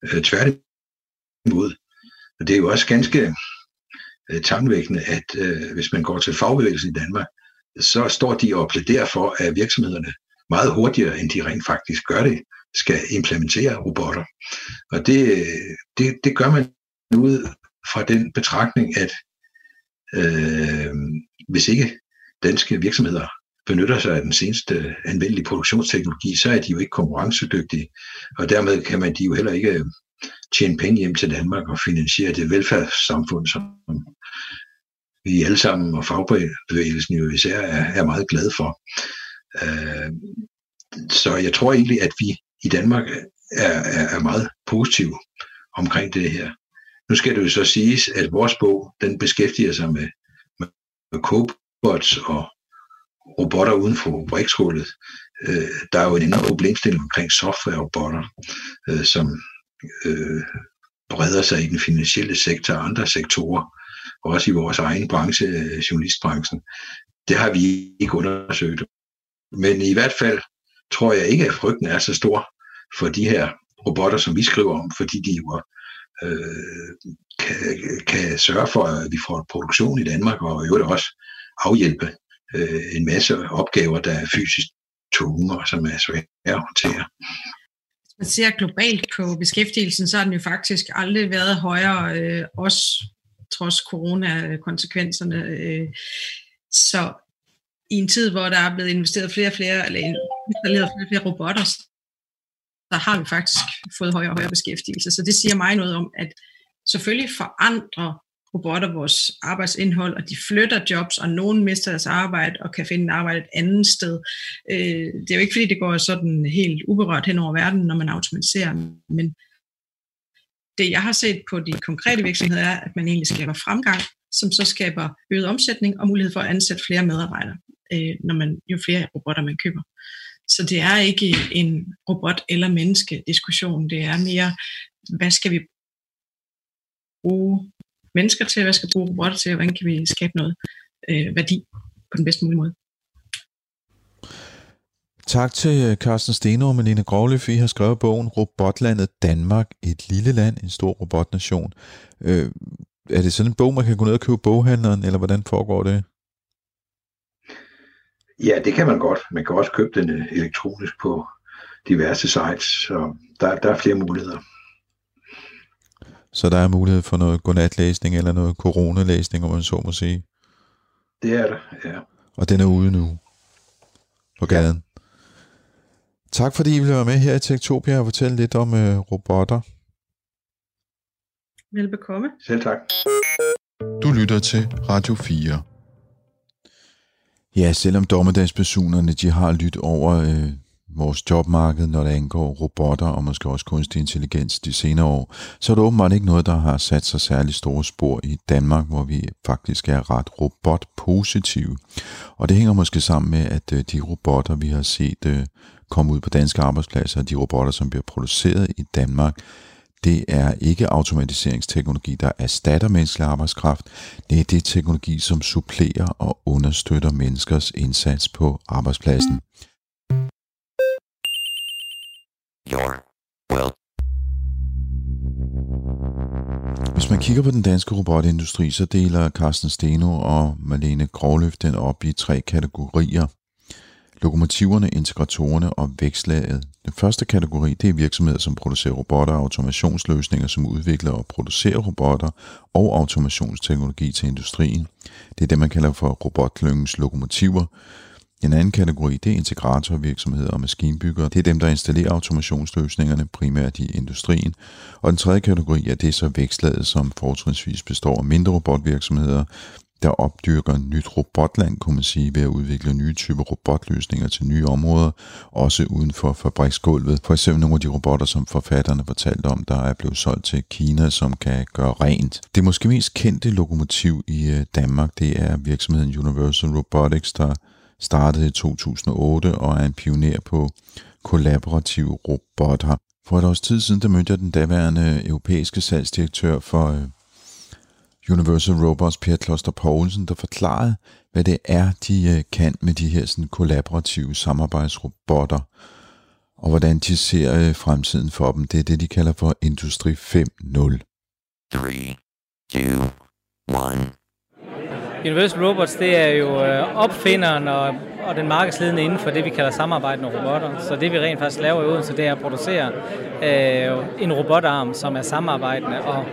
Øh, tværtimod. Og det er jo også ganske øh, tankevækkende, at øh, hvis man går til fagbevægelsen i Danmark, så står de og plæderer for, at virksomhederne meget hurtigere, end de rent faktisk gør det, skal implementere robotter. Og det, det, det gør man ud fra den betragtning, at øh, hvis ikke danske virksomheder benytter sig af den seneste anvendelige produktionsteknologi, så er de jo ikke konkurrencedygtige, og dermed kan man de jo heller ikke tjene penge hjem til Danmark og finansiere det velfærdssamfund, som vi alle sammen og fagbevægelsen jo især er, er meget glade for. Øh, så jeg tror egentlig, at vi i Danmark er, er, er meget positive omkring det her. Nu skal det jo så siges, at vores bog, den beskæftiger sig med, med, med cobots og robotter uden for fabriksgulvet. Øh, der er jo en anden problemstilling omkring software-robotter, øh, som øh, breder sig i den finansielle sektor og andre sektorer, også i vores egen branche, øh, journalistbranchen. Det har vi ikke undersøgt. Men i hvert fald tror jeg ikke, at frygten er så stor for de her robotter, som vi skriver om, fordi de jo øh, kan, kan sørge for, at vi får produktion i Danmark, og i øvrigt også afhjælpe øh, en masse opgaver, der er fysisk tunge og som er svære at håndtere. Man ser globalt på beskæftigelsen, så har den jo faktisk aldrig været højere, øh, også trods corona-konsekvenserne. Øh. Så i en tid, hvor der er blevet investeret flere og flere, eller installeret flere og flere robotter, så har vi faktisk fået højere og højere beskæftigelse. Så det siger mig noget om, at selvfølgelig forandrer robotter vores arbejdsindhold, og de flytter jobs, og nogen mister deres arbejde og kan finde arbejde et andet sted. Øh, det er jo ikke fordi, det går sådan helt uberørt hen over verden, når man automatiserer, men det jeg har set på de konkrete virksomheder er, at man egentlig skaber fremgang, som så skaber øget omsætning og mulighed for at ansætte flere medarbejdere, øh, når man jo flere robotter man køber. Så det er ikke en robot- eller menneske-diskussion. Det er mere, hvad skal vi bruge mennesker til, hvad skal vi bruge robotter til, og hvordan kan vi skabe noget øh, værdi på den bedste mulige måde. Tak til øh, Carsten Steno og Malene Grovløf. I har skrevet bogen Robotlandet Danmark, et lille land, en stor robotnation. Øh, er det sådan en bog, man kan gå ned og købe boghandleren, eller hvordan foregår det? Ja, det kan man godt. Man kan også købe den øh, elektronisk på diverse sites, så der, der er flere muligheder. Så der er mulighed for noget godnatlæsning eller noget coronalæsning, om man så må sige? Det er der, ja. Og den er ude nu på gaden? Ja. Tak fordi I ville være med her i Tektopia og fortælle lidt om øh, robotter. Velbekomme. Selv tak. Du lytter til Radio 4. Ja, selvom dommedagspersonerne de har lyttet over øh, vores jobmarked, når det angår robotter og måske også kunstig intelligens de senere år, så er det åbenbart ikke noget, der har sat sig særlig store spor i Danmark, hvor vi faktisk er ret robotpositive. Og det hænger måske sammen med, at øh, de robotter, vi har set øh, komme ud på danske arbejdspladser, de robotter, som bliver produceret i Danmark, det er ikke automatiseringsteknologi, der erstatter menneskelig arbejdskraft. Det er det teknologi, som supplerer og understøtter menneskers indsats på arbejdspladsen. Your well. Hvis man kigger på den danske robotindustri, så deler Carsten Steno og Malene Grovløf den op i tre kategorier. Lokomotiverne, integratorerne og vækstlaget. Den første kategori, det er virksomheder, som producerer robotter og automationsløsninger, som udvikler og producerer robotter og automationsteknologi til industrien. Det er det, man kalder for robotklyngens lokomotiver. En anden kategori, det er integratorvirksomheder og maskinbyggere. Det er dem, der installerer automationsløsningerne, primært i industrien. Og den tredje kategori er det så vækstlaget, som fortrinsvis består af mindre robotvirksomheder, der opdyrker nyt robotland, kunne man sige, ved at udvikle nye typer robotløsninger til nye områder, også uden for fabriksgulvet. For eksempel nogle af de robotter, som forfatterne fortalte om, der er blevet solgt til Kina, som kan gøre rent. Det måske mest kendte lokomotiv i øh, Danmark, det er virksomheden Universal Robotics, der startede i 2008 og er en pioner på kollaborative robotter. For et års tid siden, der mødte jeg den daværende europæiske salgsdirektør for øh, Universal Robots, Per Kloster Poulsen, der forklarede, hvad det er, de øh, kan med de her sådan, kollaborative samarbejdsrobotter, og hvordan de ser øh, fremtiden for dem. Det er det, de kalder for Industri 5.0. 3, 2, 1. Universal Robots, det er jo øh, opfinderen og, og den markedsledende inden for det, vi kalder samarbejdende robotter. Så det, vi rent faktisk laver i Odense, det er at producere øh, en robotarm, som er samarbejdende og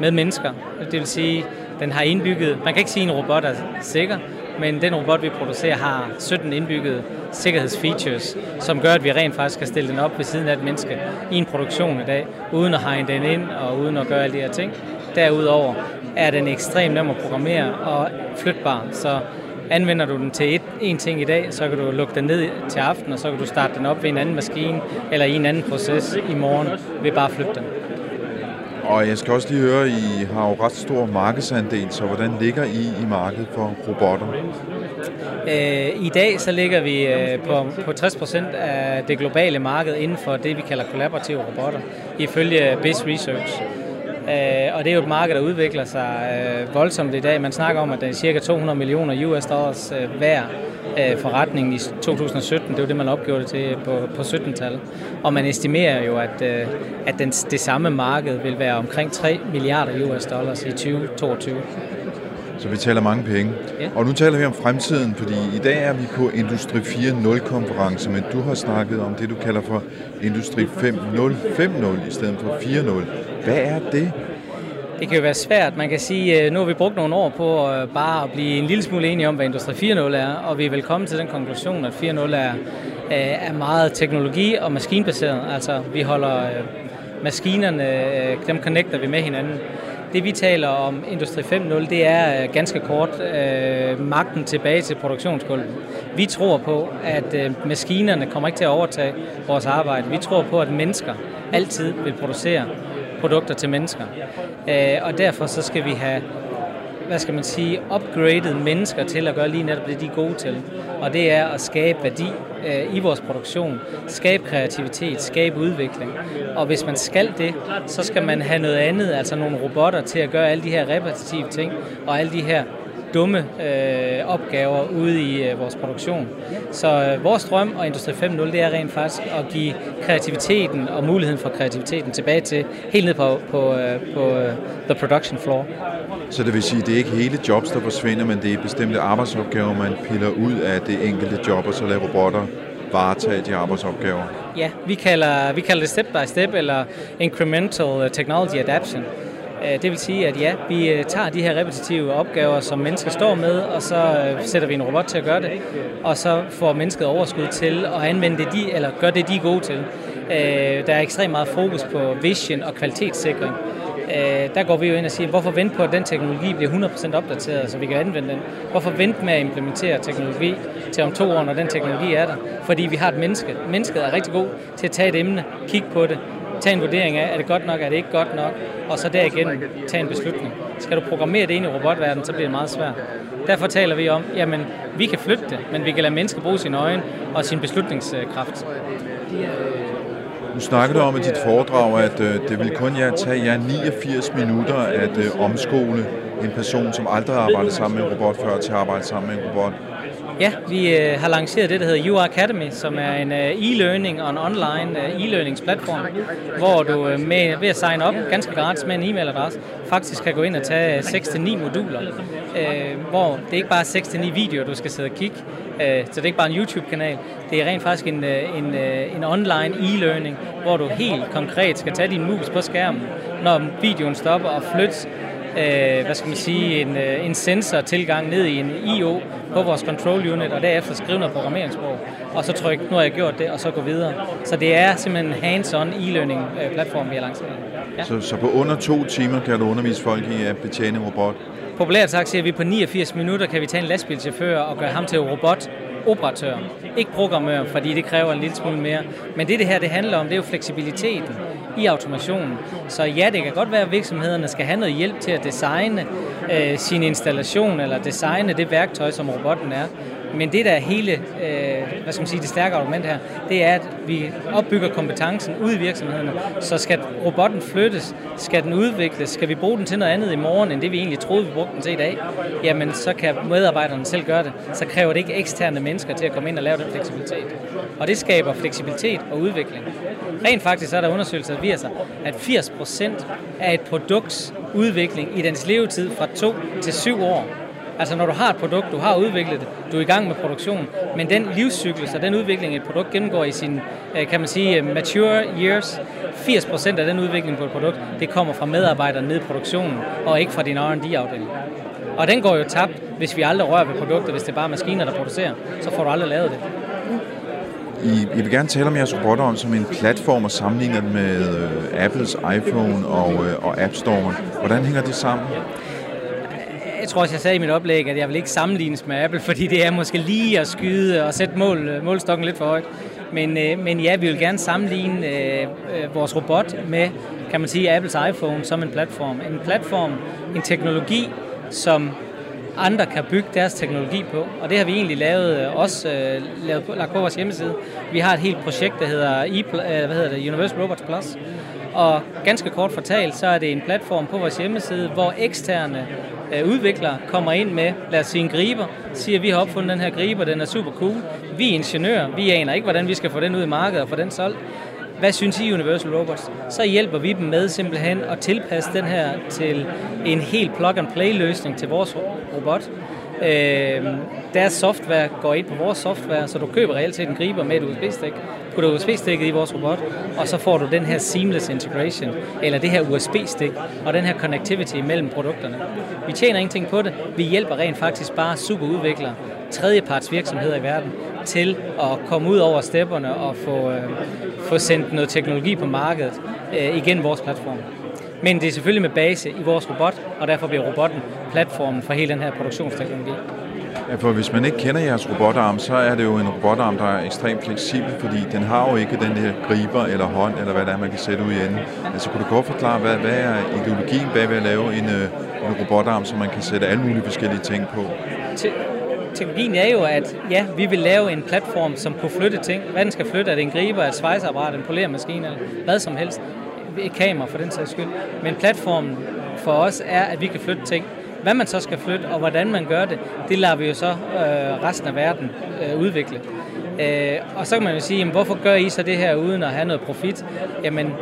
med mennesker. Det vil sige, den har indbygget, man kan ikke sige, at en robot er sikker, men den robot, vi producerer, har 17 indbyggede sikkerhedsfeatures, som gør, at vi rent faktisk kan stille den op ved siden af et menneske i en produktion i dag, uden at hegne den ind og uden at gøre alle de her ting. Derudover er den ekstremt nem at programmere og flytbar, så anvender du den til et, en ting i dag, så kan du lukke den ned til aften, og så kan du starte den op ved en anden maskine eller i en anden proces i morgen ved bare at flytte den. Og jeg skal også lige høre, I har jo ret stor markedsandel, så hvordan ligger I i markedet for robotter? Øh, I dag så ligger vi øh, på, på 60% af det globale marked inden for det, vi kalder kollaborative robotter, ifølge Biz Research. Øh, og det er jo et marked, der udvikler sig øh, voldsomt i dag. Man snakker om, at der er cirka 200 millioner US dollars øh, hver øh, forretning i 2017. Det var det, man opgjorde det til på, på 17-tal. Og man estimerer jo, at, at den, det samme marked vil være omkring 3 milliarder US dollars i 2022. Så vi taler mange penge. Ja. Og nu taler vi om fremtiden, fordi i dag er vi på Industri 4.0-konference, men du har snakket om det, du kalder for Industri 5.0 i stedet for 4.0. Hvad er det? Det kan jo være svært. Man kan sige, at nu har vi brugt nogle år på øh, bare at blive en lille smule enige om, hvad Industri 4.0 er, og vi er velkommen til den konklusion, at 4.0 er, øh, er meget teknologi- og maskinbaseret. Altså, vi holder øh, maskinerne, dem connecter vi med hinanden. Det vi taler om Industri 5.0, det er øh, ganske kort øh, magten tilbage til produktionsgulvet. Vi tror på, at øh, maskinerne kommer ikke til at overtage vores arbejde. Vi tror på, at mennesker altid vil producere produkter til mennesker. Øh, og derfor så skal vi have hvad skal man sige, upgraded mennesker til at gøre lige netop det, de er gode til. Og det er at skabe værdi øh, i vores produktion, skabe kreativitet, skabe udvikling. Og hvis man skal det, så skal man have noget andet, altså nogle robotter til at gøre alle de her repetitive ting, og alle de her dumme øh, opgaver ude i øh, vores produktion. Så øh, vores drøm og Industri 5.0, det er rent faktisk at give kreativiteten og muligheden for kreativiteten tilbage til helt ned på, på, øh, på øh, the production floor. Så det vil sige, at det er ikke hele jobs, der forsvinder, men det er bestemte arbejdsopgaver, man piller ud af det enkelte job, og så lader robotter varetage de arbejdsopgaver. Ja, vi kalder, vi kalder det step by step, eller incremental technology adaption. Øh, det vil sige, at ja, vi øh, tager de her repetitive opgaver, som mennesker står med, og så øh, sætter vi en robot til at gøre det, og så får mennesket overskud til at anvende det, de, eller gøre det, de er gode til. Der er ekstremt meget fokus på vision og kvalitetssikring. der går vi jo ind og siger, hvorfor vente på, at den teknologi bliver 100% opdateret, så vi kan anvende den? Hvorfor vente med at implementere teknologi til om to år, når den teknologi er der? Fordi vi har et menneske. Mennesket er rigtig god til at tage et emne, kigge på det, tage en vurdering af, er det godt nok, er det ikke godt nok, og så derigennem tage en beslutning. Skal du programmere det ind i robotverdenen, så bliver det meget svært. Derfor taler vi om, jamen, vi kan flytte det, men vi kan lade mennesker bruge sine øjne og sin beslutningskraft. Nu snakkede om i dit foredrag, at øh, det vil kun jer tage jer 89 minutter at øh, omskole en person, som aldrig har arbejdet sammen med en robot før, til at arbejde sammen med en robot. Ja, vi øh, har lanceret det, der hedder UR Academy, som er en øh, e-learning og en online øh, e-learningsplatform, hvor du øh, med, ved at sign op ganske gratis med en e-mailadresse, faktisk kan gå ind og tage øh, 6-9 moduler, øh, hvor det ikke bare er 6-9 videoer, du skal sidde og kigge, øh, så det er ikke bare en YouTube-kanal, det er rent faktisk en, øh, en, øh, en online e-learning, hvor du helt konkret skal tage din mus på skærmen, når videoen stopper og flytte øh, hvad skal man sige, en, øh, en sensor-tilgang ned i en IO på vores control unit, og derefter skrive noget programmeringssprog, og så trykke, nu har jeg gjort det, og så gå videre. Så det er simpelthen en hands-on e-learning-platform, vi har lanceret. Ja. Så, så på under to timer kan du undervise folk i at betjene en robot? Populært sagt siger vi, på 89 minutter kan vi tage en lastbilchauffør og gøre ham til robot operatør, ikke programmør, fordi det kræver en lille smule mere. Men det, det her det handler om, det er jo fleksibiliteten i automationen. Så ja, det kan godt være, at virksomhederne skal have noget hjælp til at designe øh, sin installation, eller designe det værktøj, som robotten er. Men det, der er hele, øh, hvad skal man sige, det stærke argument her, det er, at vi opbygger kompetencen ude i virksomhederne. Så skal robotten flyttes, skal den udvikles, skal vi bruge den til noget andet i morgen, end det vi egentlig troede, vi brugte den til i dag, jamen så kan medarbejderne selv gøre det. Så kræver det ikke eksterne mennesker til at komme ind og lave den fleksibilitet. Og det skaber fleksibilitet og udvikling. Rent faktisk er der undersøgelser, der viser, at 80% af et produkts udvikling i dens levetid fra 2 til 7 år Altså når du har et produkt, du har udviklet det, du er i gang med produktion, men den livscyklus og den udvikling, et produkt gennemgår i sin, øh, kan man sige, øh, mature years, 80% af den udvikling på et produkt, det kommer fra medarbejdere ned i produktionen, og ikke fra din R&D-afdeling. Og den går jo tabt, hvis vi aldrig rører ved produkter, hvis det er bare maskiner, der producerer, så får du aldrig lavet det. I, I vil gerne tale om jeres robotter om som en platform og sammenligne den med øh, Apples iPhone og, øh, og App Store. Hvordan hænger det sammen? Jeg tror også, jeg sagde i mit oplæg, at jeg vil ikke sammenlignes med Apple, fordi det er måske lige at skyde og sætte mål, øh, målstokken lidt for højt. Men, øh, men ja, vi vil gerne sammenligne øh, øh, vores robot med, kan man sige, Apples iPhone som en platform. En platform, en teknologi, som andre kan bygge deres teknologi på. Og det har vi egentlig lavet, øh, også øh, lavet på, lagt på vores hjemmeside. Vi har et helt projekt, der hedder, e, hvad hedder det, Universal Robots Plus. Og ganske kort fortalt, så er det en platform på vores hjemmeside, hvor eksterne øh, udviklere kommer ind med, lad os sige en griber, siger, at vi har opfundet den her griber, den er super cool. Vi er ingeniører, vi aner ikke, hvordan vi skal få den ud i markedet og få den solgt. Hvad synes I Universal Robots? Så hjælper vi dem med simpelthen at tilpasse den her til en helt plug-and-play løsning til vores robot. Øh, deres software går ind på vores software, så du køber reelt set en griber med et USB-stik, putter USB-stikket i vores robot, og så får du den her seamless integration, eller det her USB-stik, og den her connectivity mellem produkterne. Vi tjener ingenting på det, vi hjælper rent faktisk bare superudviklere, tredjeparts virksomheder i verden, til at komme ud over stepperne og få, øh, få sendt noget teknologi på markedet øh, igen vores platform. Men det er selvfølgelig med base i vores robot, og derfor bliver robotten platformen for hele den her produktionsteknologi. Ja, for hvis man ikke kender jeres robotarm, så er det jo en robotarm, der er ekstremt fleksibel, fordi den har jo ikke den her griber eller hånd, eller hvad det er, man kan sætte ud i enden. Altså kunne du godt forklare, hvad, hvad er ideologien bag ved at lave en, øh, en robotarm, som man kan sætte alle mulige forskellige ting på? teknologien er jo, at ja, vi vil lave en platform, som kunne flytte ting. Hvad den skal flytte? Er det en griber, et svejseapparat, en polermaskine, eller hvad som helst et kamera for den sags skyld. Men platformen for os er, at vi kan flytte ting. Hvad man så skal flytte, og hvordan man gør det, det lader vi jo så øh, resten af verden øh, udvikle. Øh, og så kan man jo sige, jamen, hvorfor gør I så det her uden at have noget profit? Jamen,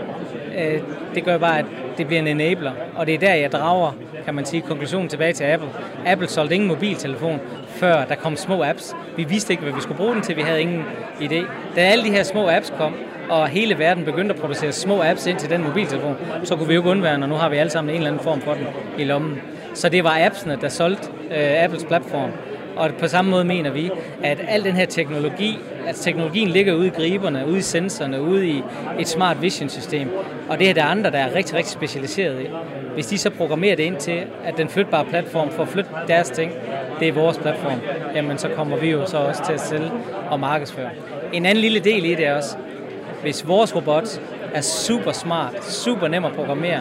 øh, det gør bare, at det bliver en enabler. Og det er der, jeg drager, kan man sige, konklusionen tilbage til Apple. Apple solgte ingen mobiltelefon, før der kom små apps. Vi vidste ikke, hvad vi skulle bruge den til, vi havde ingen idé. Da alle de her små apps kom, og hele verden begyndte at producere små apps ind til den mobiltelefon, så kunne vi jo ikke undvære, og nu har vi alle sammen en eller anden form for den i lommen. Så det var appsene, der solgte øh, Apples platform. Og på samme måde mener vi, at al den her teknologi, at teknologien ligger ude i griberne, ude i sensorerne, ude i et smart vision system. Og det er der andre, der er rigtig, rigtig specialiseret i. Hvis de så programmerer det ind til, at den flytbare platform får flytte deres ting, det er vores platform, jamen så kommer vi jo så også til at sælge og markedsføre. En anden lille del i det er også, hvis vores robot er super smart, super nem at programmere,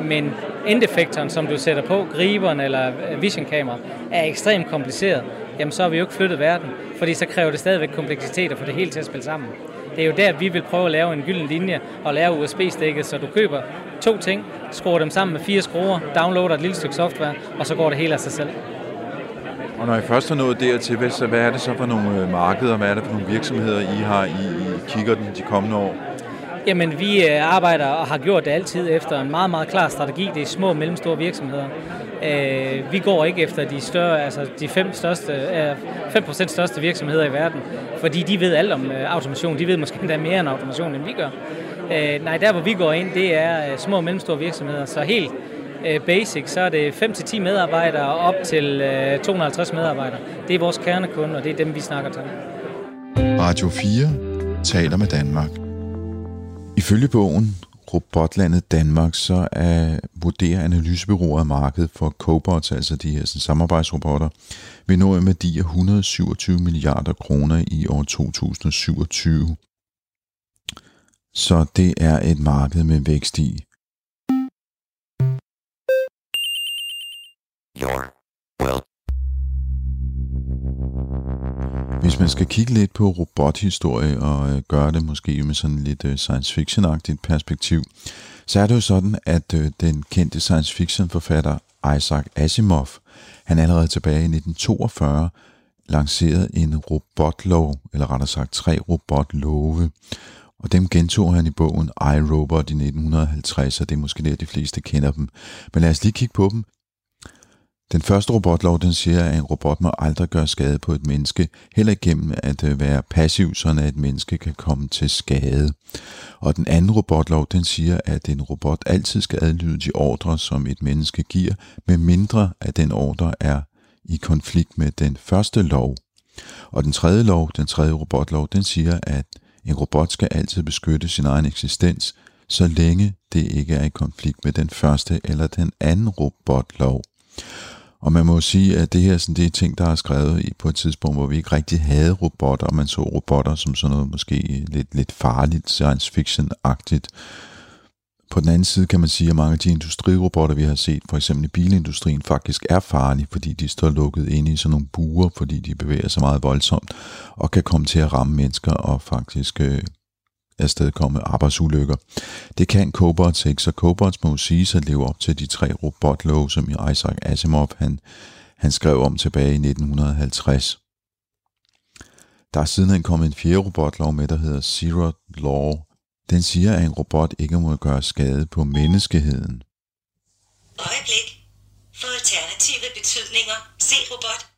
men endeffektoren, som du sætter på, griberen eller visionkamera, er ekstremt kompliceret, jamen så har vi jo ikke flyttet verden, fordi så kræver det stadigvæk kompleksitet at få det hele til at spille sammen. Det er jo der, vi vil prøve at lave en gylden linje og lave USB-stikket, så du køber to ting, skruer dem sammen med fire skruer, downloader et lille stykke software, og så går det hele af sig selv. Og når I først har nået dertil, hvad er det så for nogle øh, markeder, hvad er det for nogle virksomheder, I har i, kigger den de kommende år? Jamen, vi øh, arbejder og har gjort det altid efter en meget, meget klar strategi. Det er små og mellemstore virksomheder. Øh, vi går ikke efter de større, altså de fem største, 5% største virksomheder i verden, fordi de ved alt om automation. De ved måske endda mere end automation, end vi gør. Nej, der hvor vi går ind, det er små og mellemstore virksomheder. Så helt Øh, basic, så er det 5-10 medarbejdere op til 250 øh, medarbejdere. Det er vores kernekunde, og det er dem, vi snakker til. Radio 4 taler med Danmark. Ifølge bogen Robotlandet Danmark, så er, vurderer analysebyråer af markedet for cobots, altså de her sådan, samarbejdsrobotter, vil nå en værdi af 127 milliarder kroner i år 2027. Så det er et marked med vækst i. your well Hvis man skal kigge lidt på robothistorie og øh, gøre det måske med sådan lidt øh, science fiction-agtigt perspektiv, så er det jo sådan, at øh, den kendte science fiction forfatter Isaac Asimov, han allerede tilbage i 1942 lancerede en robotlov, eller rettere sagt tre robotlove. Og dem gentog han i bogen I, Robot i 1950, og det er måske der, de fleste kender dem. Men lad os lige kigge på dem. Den første robotlov, den siger, at en robot må aldrig gøre skade på et menneske, heller gennem at øh, være passiv, så et menneske kan komme til skade. Og den anden robotlov, den siger, at en robot altid skal adlyde de ordre, som et menneske giver, med mindre at den ordre er i konflikt med den første lov. Og den tredje lov, den tredje robotlov, den siger, at en robot skal altid beskytte sin egen eksistens, så længe det ikke er i konflikt med den første eller den anden robotlov. Og man må sige, at det her sådan, det er ting, der er skrevet i på et tidspunkt, hvor vi ikke rigtig havde robotter, og man så robotter som sådan noget måske lidt, lidt farligt, science fiction-agtigt. På den anden side kan man sige, at mange af de industrirobotter, vi har set, for eksempel i bilindustrien, faktisk er farlige, fordi de står lukket inde i sådan nogle buer, fordi de bevæger sig meget voldsomt, og kan komme til at ramme mennesker og faktisk øh, afstedkomme arbejdsulykker. Det kan cobots ikke, så cobots må sige at leve op til de tre robotlove, som Isaac Asimov han, han skrev om tilbage i 1950. Der er sidenhen kommet en fjerde robotlov med, der hedder Zero Law. Den siger, at en robot ikke må gøre skade på menneskeheden. Øjeblik. For alternative betydninger. Se robot.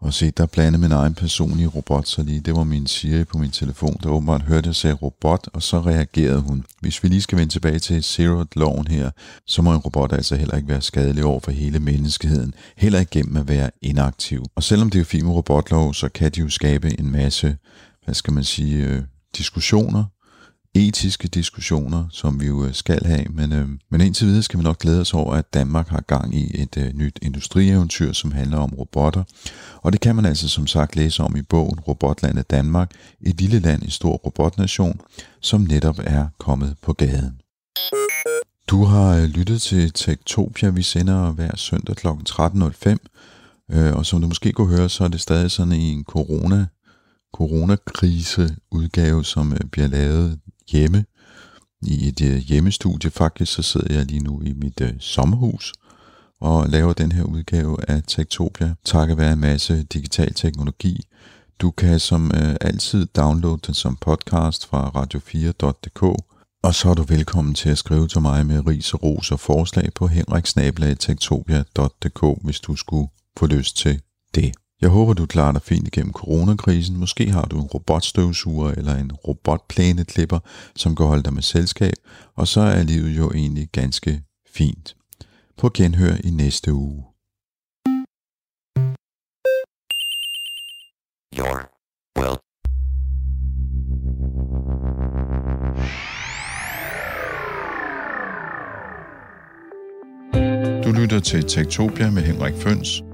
Og se, der blandede min egen personlige robot så lige. Det var min Siri på min telefon, der åbenbart hørte, at jeg sagde robot, og så reagerede hun. Hvis vi lige skal vende tilbage til Zero-loven her, så må en robot altså heller ikke være skadelig over for hele menneskeheden, heller ikke gennem at være inaktiv. Og selvom det er fint med robotlov, så kan de jo skabe en masse, hvad skal man sige, øh, diskussioner etiske diskussioner, som vi jo øh, skal have, men, øh, men indtil videre skal vi nok glæde os over, at Danmark har gang i et øh, nyt industrieventyr, som handler om robotter, og det kan man altså som sagt læse om i bogen Robotlandet Danmark, et lille land i stor robotnation, som netop er kommet på gaden. Du har øh, lyttet til Tektopia, vi sender hver søndag kl. 13.05, øh, og som du måske kunne høre, så er det stadig sådan i en corona coronakrise udgave, som øh, bliver lavet hjemme i et øh, hjemmestudie. Faktisk så sidder jeg lige nu i mit øh, sommerhus og laver den her udgave af Tektopia, takket være en masse digital teknologi. Du kan som øh, altid downloade den som podcast fra radio4.dk, og så er du velkommen til at skrive til mig med ris og ros og forslag på henriksnabelagtektopia.dk, hvis du skulle få lyst til det. Jeg håber, du klarer dig fint igennem coronakrisen. Måske har du en robotstøvsuger eller en robotplæneklipper, som kan holde dig med selskab, og så er livet jo egentlig ganske fint. På genhør i næste uge. Your will. Du lytter til Tektopia med Henrik Føns.